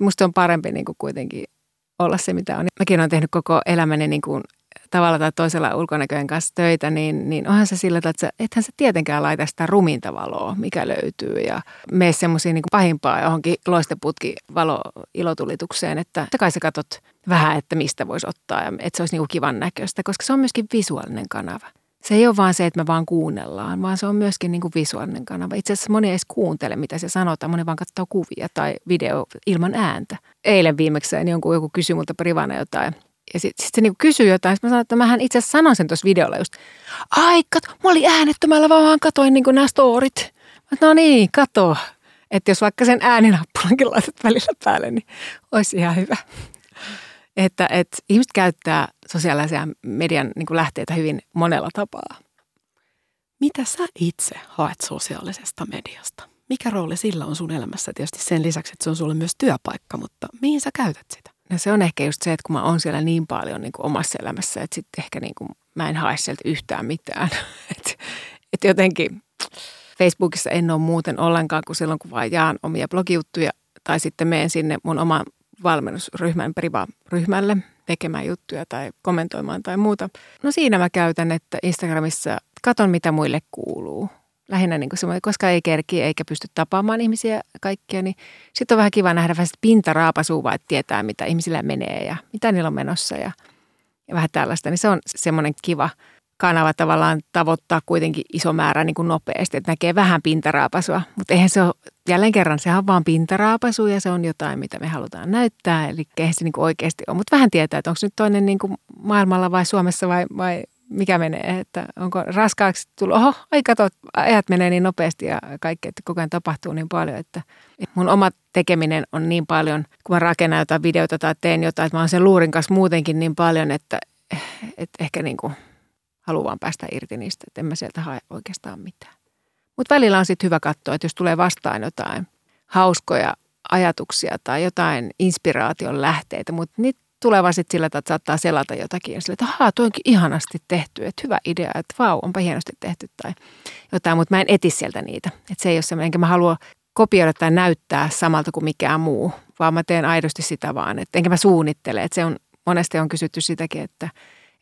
musta on parempi niin kuin kuitenkin olla se, mitä on. Mäkin olen tehnyt koko elämäni niin kuin tavalla tai toisella ulkonäköjen kanssa töitä, niin, niin onhan se sillä että sä, ethän sä tietenkään laita sitä ruminta valoa, mikä löytyy ja mene semmoisiin niin pahimpaa johonkin loisteputki valo ilotulitukseen, että kai sä katot vähän, että mistä voisi ottaa ja että se olisi niin kuin kivan näköistä, koska se on myöskin visuaalinen kanava. Se ei ole vaan se, että me vaan kuunnellaan, vaan se on myöskin niin kuin visuaalinen kanava. Itse asiassa moni ei edes kuuntele, mitä se sanotaan. Moni vaan katsoo kuvia tai video ilman ääntä. Eilen viimekseen jonkun joku kysyi multa privana jotain – ja sitten sit se niinku kysyy jotain. Sitten mä sanoin, että mähän itse asiassa sanoin sen tuossa videolla just. Ai, kato, mä olin äänettömällä, vaan katoin niinku nämä storit. Mä no niin, kato. Että jos vaikka sen ääninappulankin laitat välillä päälle, niin olisi ihan hyvä. Että, että ihmiset käyttää sosiaalisia median niin lähteitä hyvin monella tapaa. Mitä sä itse haet sosiaalisesta mediasta? Mikä rooli sillä on sun elämässä? Tietysti sen lisäksi, että se on sulle myös työpaikka, mutta mihin sä käytät sitä? No se on ehkä just se, että kun mä oon siellä niin paljon niin kuin omassa elämässä, että sitten ehkä niin kuin mä en hae sieltä yhtään mitään. [laughs] että et jotenkin Facebookissa en ole muuten ollenkaan kuin silloin, kun vaan jaan omia blogijuttuja tai sitten menen sinne mun oman valmennusryhmän priva-ryhmälle tekemään juttuja tai kommentoimaan tai muuta. No siinä mä käytän, että Instagramissa katon mitä muille kuuluu lähinnä niin kuin semmoinen, koska ei kerki eikä pysty tapaamaan ihmisiä kaikkia, niin sitten on vähän kiva nähdä vähän pintaraapasua, että tietää, mitä ihmisillä menee ja mitä niillä on menossa ja, ja vähän tällaista. Niin se on semmoinen kiva kanava tavallaan tavoittaa kuitenkin iso määrä niin kuin nopeasti, että näkee vähän pintaraapasua. Mutta eihän se ole, jälleen kerran, sehän on vaan pintaraapasu ja se on jotain, mitä me halutaan näyttää. Eli eihän se niin kuin oikeasti ole. Mutta vähän tietää, että onko nyt toinen niin kuin maailmalla vai Suomessa vai, vai mikä menee, että onko raskaaksi tullut, oho, ai kato, ajat menee niin nopeasti ja kaikki, että koko ajan tapahtuu niin paljon, että mun oma tekeminen on niin paljon, kun mä rakennan jotain videota tai teen jotain, että mä oon sen luurin kanssa muutenkin niin paljon, että, että ehkä niin kuin haluan vaan päästä irti niistä, että en mä sieltä hae oikeastaan mitään. Mutta välillä on sitten hyvä katsoa, että jos tulee vastaan jotain hauskoja ajatuksia tai jotain inspiraation lähteitä, mutta niitä tulee vaan sitten sillä, että saattaa selata jotakin ja sillä, että ahaa, tuo onkin ihanasti tehty, että hyvä idea, että vau, onpa hienosti tehty tai jotain, mutta mä en eti sieltä niitä. Että se ei ole semmoinen, enkä mä halua kopioida tai näyttää samalta kuin mikään muu, vaan mä teen aidosti sitä vaan, että enkä mä suunnittele. Että se on, monesti on kysytty sitäkin, että,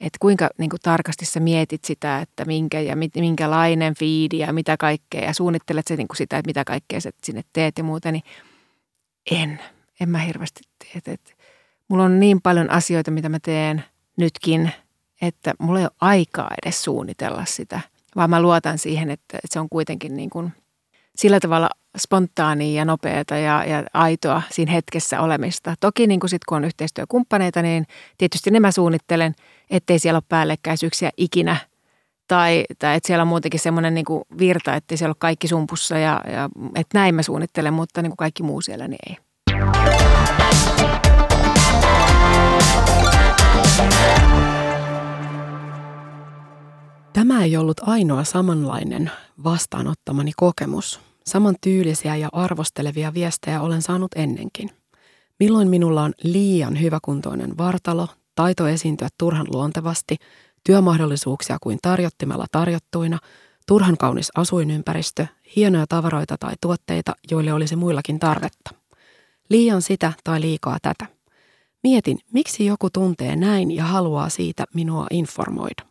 että kuinka niin kuin tarkasti sä mietit sitä, että minkä ja minkälainen fiidi ja mitä kaikkea ja suunnittelet se niin kuin sitä, että mitä kaikkea sä sinne teet ja muuta, niin en, en mä hirveästi tee. Että mulla on niin paljon asioita, mitä mä teen nytkin, että mulla ei ole aikaa edes suunnitella sitä, vaan mä luotan siihen, että, se on kuitenkin niin kuin sillä tavalla spontaania ja nopeata ja, ja aitoa siinä hetkessä olemista. Toki niin kuin sit, kun on yhteistyökumppaneita, niin tietysti ne mä suunnittelen, ettei siellä ole päällekkäisyyksiä ikinä. Tai, tai että siellä on muutenkin semmoinen niin kuin virta, että siellä ole kaikki sumpussa ja, ja että näin mä suunnittelen, mutta niin kuin kaikki muu siellä niin ei. Tämä ei ollut ainoa samanlainen vastaanottamani kokemus. Saman tyylisiä ja arvostelevia viestejä olen saanut ennenkin. Milloin minulla on liian hyväkuntoinen vartalo, taito esiintyä turhan luontevasti, työmahdollisuuksia kuin tarjottimella tarjottuina, turhan kaunis asuinympäristö, hienoja tavaroita tai tuotteita, joille olisi muillakin tarvetta. Liian sitä tai liikaa tätä. Mietin, miksi joku tuntee näin ja haluaa siitä minua informoida.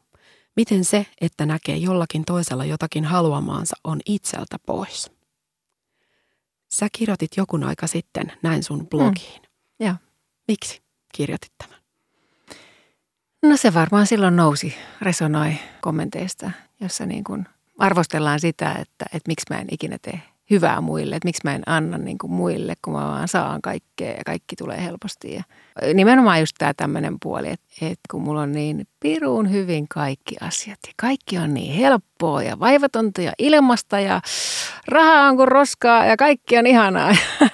Miten se, että näkee jollakin toisella jotakin haluamaansa, on itseltä pois? Sä kirjoitit jokun aika sitten näin sun blogiin. Mm. Joo. Miksi kirjoitit tämän? No se varmaan silloin nousi, resonoi kommenteista, jossa niin kuin arvostellaan sitä, että, että miksi mä en ikinä tee hyvää muille, että miksi mä en anna niin kuin muille, kun mä vaan saan kaikkea ja kaikki tulee helposti. Ja nimenomaan just tämä tämmöinen puoli, että, että kun mulla on niin piruun hyvin kaikki asiat ja kaikki on niin helppoa ja vaivatonta ja ilmasta ja rahaa on kuin roskaa ja kaikki on ihanaa. [laughs]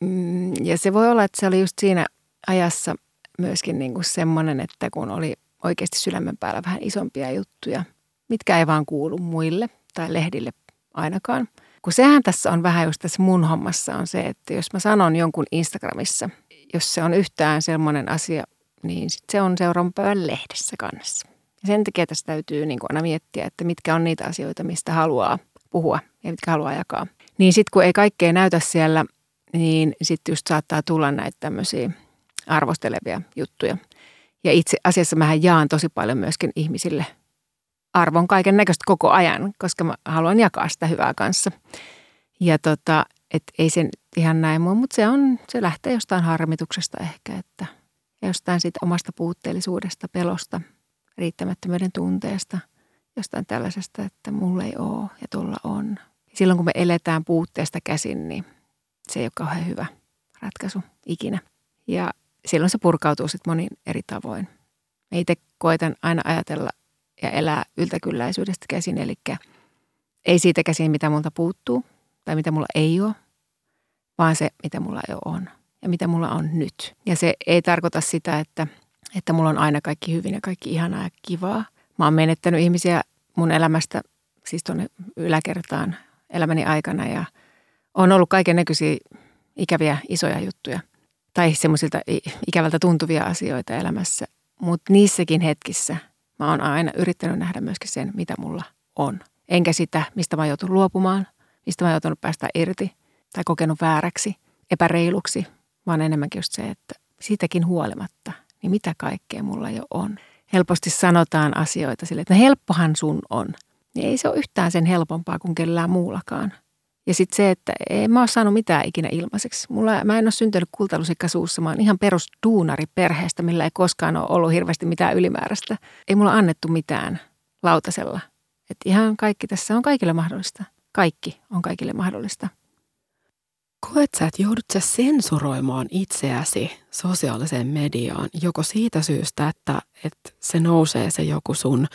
Mm, ja se voi olla, että se oli just siinä ajassa myöskin niin kuin semmoinen, että kun oli oikeasti sydämen päällä vähän isompia juttuja, mitkä ei vaan kuulu muille tai lehdille ainakaan – kun sehän tässä on vähän just tässä mun hommassa on se, että jos mä sanon jonkun Instagramissa, jos se on yhtään semmoinen asia, niin sit se on seuraavan päivän lehdessä kannessa. Ja sen takia tässä täytyy niin aina miettiä, että mitkä on niitä asioita, mistä haluaa puhua ja mitkä haluaa jakaa. Niin sitten kun ei kaikkea näytä siellä niin sitten just saattaa tulla näitä tämmöisiä arvostelevia juttuja. Ja itse asiassa mähän jaan tosi paljon myöskin ihmisille arvon kaiken näköistä koko ajan, koska mä haluan jakaa sitä hyvää kanssa. Ja tota, et ei sen ihan näin mua, mutta se, on, se lähtee jostain harmituksesta ehkä, että jostain siitä omasta puutteellisuudesta, pelosta, riittämättömyyden tunteesta, jostain tällaisesta, että mulla ei ole ja tuolla on. Silloin kun me eletään puutteesta käsin, niin se ei ole kauhean hyvä ratkaisu ikinä. Ja silloin se purkautuu sitten monin eri tavoin. Itse koitan aina ajatella ja elää yltäkylläisyydestä käsin, eli ei siitä käsin, mitä multa puuttuu tai mitä mulla ei ole, vaan se, mitä mulla jo on ja mitä mulla on nyt. Ja se ei tarkoita sitä, että, että mulla on aina kaikki hyvin ja kaikki ihanaa ja kivaa. Mä oon menettänyt ihmisiä mun elämästä, siis tuonne yläkertaan elämäni aikana ja on ollut kaiken näköisiä ikäviä isoja juttuja tai semmoisilta ikävältä tuntuvia asioita elämässä. Mutta niissäkin hetkissä mä oon aina yrittänyt nähdä myöskin sen, mitä mulla on. Enkä sitä, mistä mä oon joutunut luopumaan, mistä mä joutunut päästä irti tai kokenut vääräksi, epäreiluksi, vaan enemmänkin just se, että siitäkin huolimatta, niin mitä kaikkea mulla jo on. Helposti sanotaan asioita sille, että no helppohan sun on. Niin ei se ole yhtään sen helpompaa kuin kellään muullakaan. Ja sitten se, että en mä ole saanut mitään ikinä ilmaiseksi. Mulla, mä en ole syntynyt kultalusikka suussa. Mä oon ihan perus duunari perheestä, millä ei koskaan ole ollut hirveästi mitään ylimääräistä. Ei mulla annettu mitään lautasella. Että ihan kaikki tässä on kaikille mahdollista. Kaikki on kaikille mahdollista. Koet sä, että joudut sä sensuroimaan itseäsi sosiaaliseen mediaan joko siitä syystä, että, että se nousee se joku sun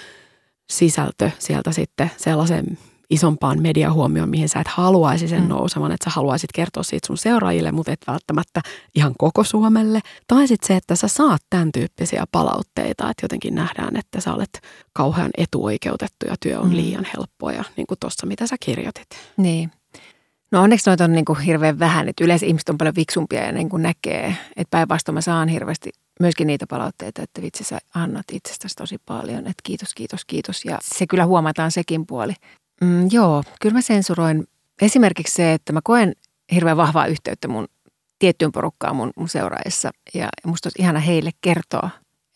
sisältö sieltä sitten sellaisen isompaan mediahuomioon, mihin sä et haluaisi sen mm. nousevan, että sä haluaisit kertoa siitä sun seuraajille, mutta et välttämättä ihan koko Suomelle. Tai sitten se, että sä saat tämän tyyppisiä palautteita, että jotenkin nähdään, että sä olet kauhean etuoikeutettu ja työ on mm. liian helppoa ja niin kuin tuossa, mitä sä kirjoitit. Niin. No onneksi noita on niin kuin hirveän vähän, että yleensä ihmiset on paljon viksumpia ja niin kuin näkee, että päinvastoin mä saan hirveästi myöskin niitä palautteita, että vitsi sä annat itsestäsi tosi paljon, että kiitos, kiitos, kiitos. Ja se kyllä huomataan sekin puoli. Mm, joo, kyllä mä sensuroin esimerkiksi se, että mä koen hirveän vahvaa yhteyttä mun tiettyyn porukkaan mun, mun seuraajissa. Ja musta olisi ihana heille kertoa,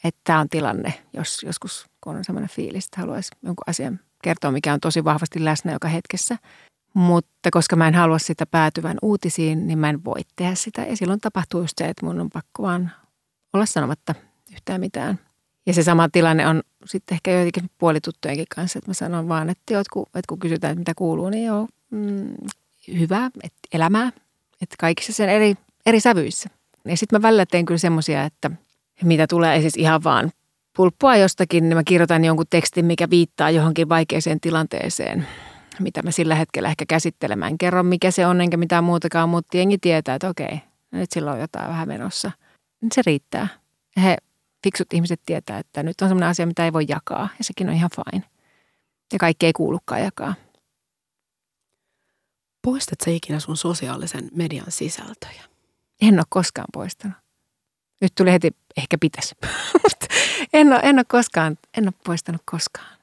että tämä on tilanne, jos joskus kun on sellainen fiilis, että haluaisi jonkun asian kertoa, mikä on tosi vahvasti läsnä joka hetkessä. Mutta koska mä en halua sitä päätyvän uutisiin, niin mä en voi tehdä sitä. Ja silloin tapahtuu just se, että mun on pakko vaan olla sanomatta yhtään mitään – ja se sama tilanne on sitten ehkä joitakin puolituttujenkin kanssa, että mä sanon vaan, että, jotkut, että kun kysytään, että mitä kuuluu, niin joo, mm, hyvää, että elämää, että kaikissa sen eri, eri sävyissä. Ja sitten mä välillä teen kyllä semmoisia, että mitä tulee siis ihan vaan pulppua jostakin, niin mä kirjoitan jonkun tekstin, mikä viittaa johonkin vaikeaseen tilanteeseen, mitä mä sillä hetkellä ehkä käsittelemään. Kerron, mikä se on, enkä mitään muutakaan, mutta jengi tietää, että okei, nyt sillä on jotain vähän menossa. Se riittää. He fiksut ihmiset tietää, että nyt on sellainen asia, mitä ei voi jakaa ja sekin on ihan fine. Ja kaikki ei kuulukaan jakaa. Poistat sä ikinä sun sosiaalisen median sisältöjä? En ole koskaan poistanut. Nyt tuli heti, ehkä pitäisi. [laughs] en, ole, en ole koskaan, en ole poistanut koskaan.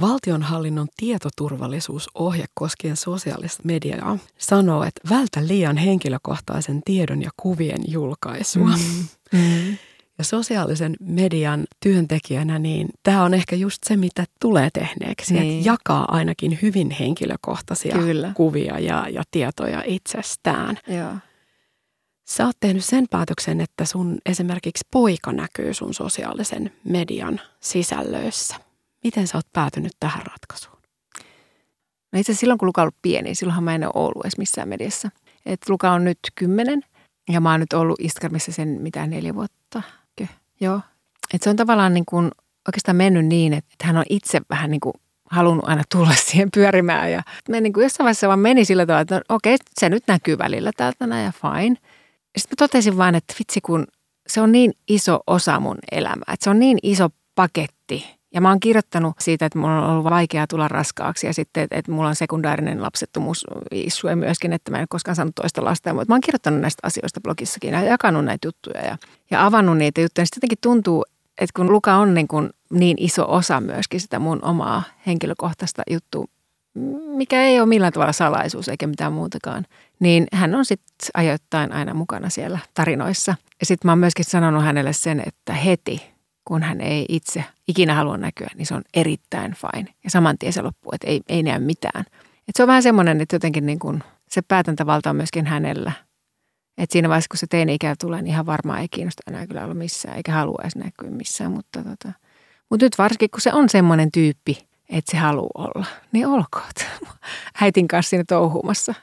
Valtionhallinnon tietoturvallisuusohje koskien sosiaalista mediaa sanoo, että vältä liian henkilökohtaisen tiedon ja kuvien julkaisua. Mm. Mm. Ja sosiaalisen median työntekijänä, niin tämä on ehkä just se, mitä tulee tehneeksi. Niin. Että jakaa ainakin hyvin henkilökohtaisia Kyllä. kuvia ja, ja tietoja itsestään. Joo. Sä oot tehnyt sen päätöksen, että sun esimerkiksi poika näkyy sun sosiaalisen median sisällöissä. Miten sä oot päätynyt tähän ratkaisuun? No itse asiassa silloin, kun Luka on ollut pieni, silloinhan mä en ole ollut edes missään mediassa. Et Luka on nyt kymmenen ja mä oon nyt ollut Instagramissa sen mitään neljä vuotta – Joo. Et se on tavallaan niin kuin oikeastaan mennyt niin, että hän on itse vähän niin kuin halunnut aina tulla [laughs] siihen pyörimään. Ja me niin kuin jossain vaiheessa vaan meni sillä tavalla, että no, okei, se nyt näkyy välillä täältä näin ja fine. Sitten mä totesin vaan, että vitsi kun se on niin iso osa mun elämää. Että se on niin iso paketti, ja mä oon kirjoittanut siitä, että mulla on ollut vaikeaa tulla raskaaksi ja sitten, että, että mulla on sekundaarinen lapsettomuus issue myöskin, että mä en koskaan saanut toista lasta. Mutta mä oon kirjoittanut näistä asioista blogissakin ja jakanut näitä juttuja ja, ja avannut niitä juttuja. Sitten jotenkin tuntuu, että kun Luka on niin, kuin niin iso osa myöskin sitä mun omaa henkilökohtaista juttua, mikä ei ole millään tavalla salaisuus eikä mitään muutakaan, niin hän on sitten ajoittain aina mukana siellä tarinoissa. Ja sitten mä oon myöskin sanonut hänelle sen, että heti kun hän ei itse ikinä halua näkyä, niin se on erittäin fine. Ja saman tien se loppuu, että ei, ei näe mitään. Et se on vähän semmoinen, että jotenkin niin kun se päätäntävalta on myöskin hänellä. Et siinä vaiheessa, kun se teini-ikä tulee, niin ihan varmaan ei kiinnosta enää kyllä olla missään, eikä halua edes näkyä missään. Mutta, tota. Mutta nyt varsinkin, kun se on semmoinen tyyppi, että se haluaa olla, niin olkoot [laughs] äitin kanssa siinä touhumassa.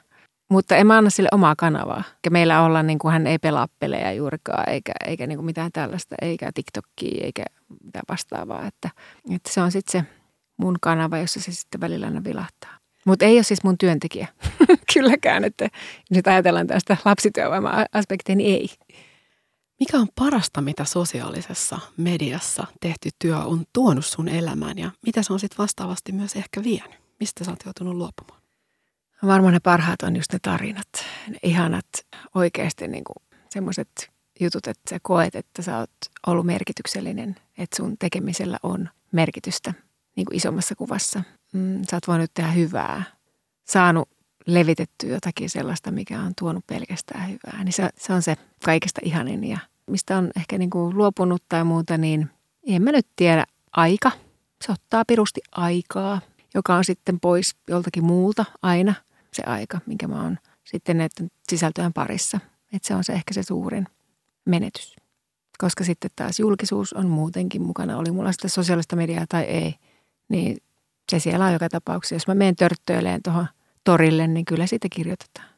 Mutta en mä anna sille omaa kanavaa. Ja meillä olla, niin kuin hän ei pelaa pelejä juurikaan, eikä, eikä niin kuin mitään tällaista, eikä TikTokia, eikä mitään vastaavaa. Että, että se on sitten se mun kanava, jossa se sitten välillä aina vilahtaa. Mutta ei ole siis mun työntekijä [laughs] kylläkään, että nyt ajatellaan tästä lapsityövoima-aspektia, niin ei. Mikä on parasta, mitä sosiaalisessa mediassa tehty työ on tuonut sun elämään ja mitä se on sitten vastaavasti myös ehkä vienyt? Mistä sä oot joutunut luopumaan? Varmaan ne parhaat on just ne tarinat, ne ihanat oikeasti niin semmoiset jutut, että sä koet, että sä oot ollut merkityksellinen, että sun tekemisellä on merkitystä niin kuin isommassa kuvassa. Mm, sä oot voinut tehdä hyvää, saanut levitettyä jotakin sellaista, mikä on tuonut pelkästään hyvää. Niin se, se on se kaikista ihanin ja mistä on ehkä niin kuin luopunut tai muuta, niin en mä nyt tiedä. Aika. Se ottaa pirusti aikaa, joka on sitten pois joltakin muulta aina se aika, minkä mä oon sitten näiden sisältöjen parissa. Että se on se ehkä se suurin menetys. Koska sitten taas julkisuus on muutenkin mukana, oli mulla sitä sosiaalista mediaa tai ei, niin se siellä on joka tapauksessa. Jos mä menen törttöileen tuohon torille, niin kyllä siitä kirjoitetaan.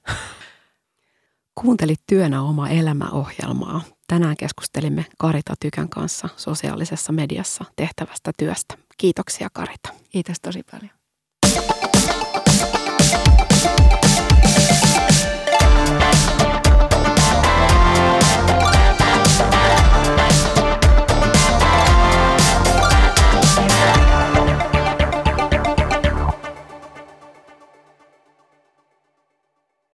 Kuuntelit työnä oma elämäohjelmaa. Tänään keskustelimme Karita Tykän kanssa sosiaalisessa mediassa tehtävästä työstä. Kiitoksia Karita. Kiitos tosi paljon.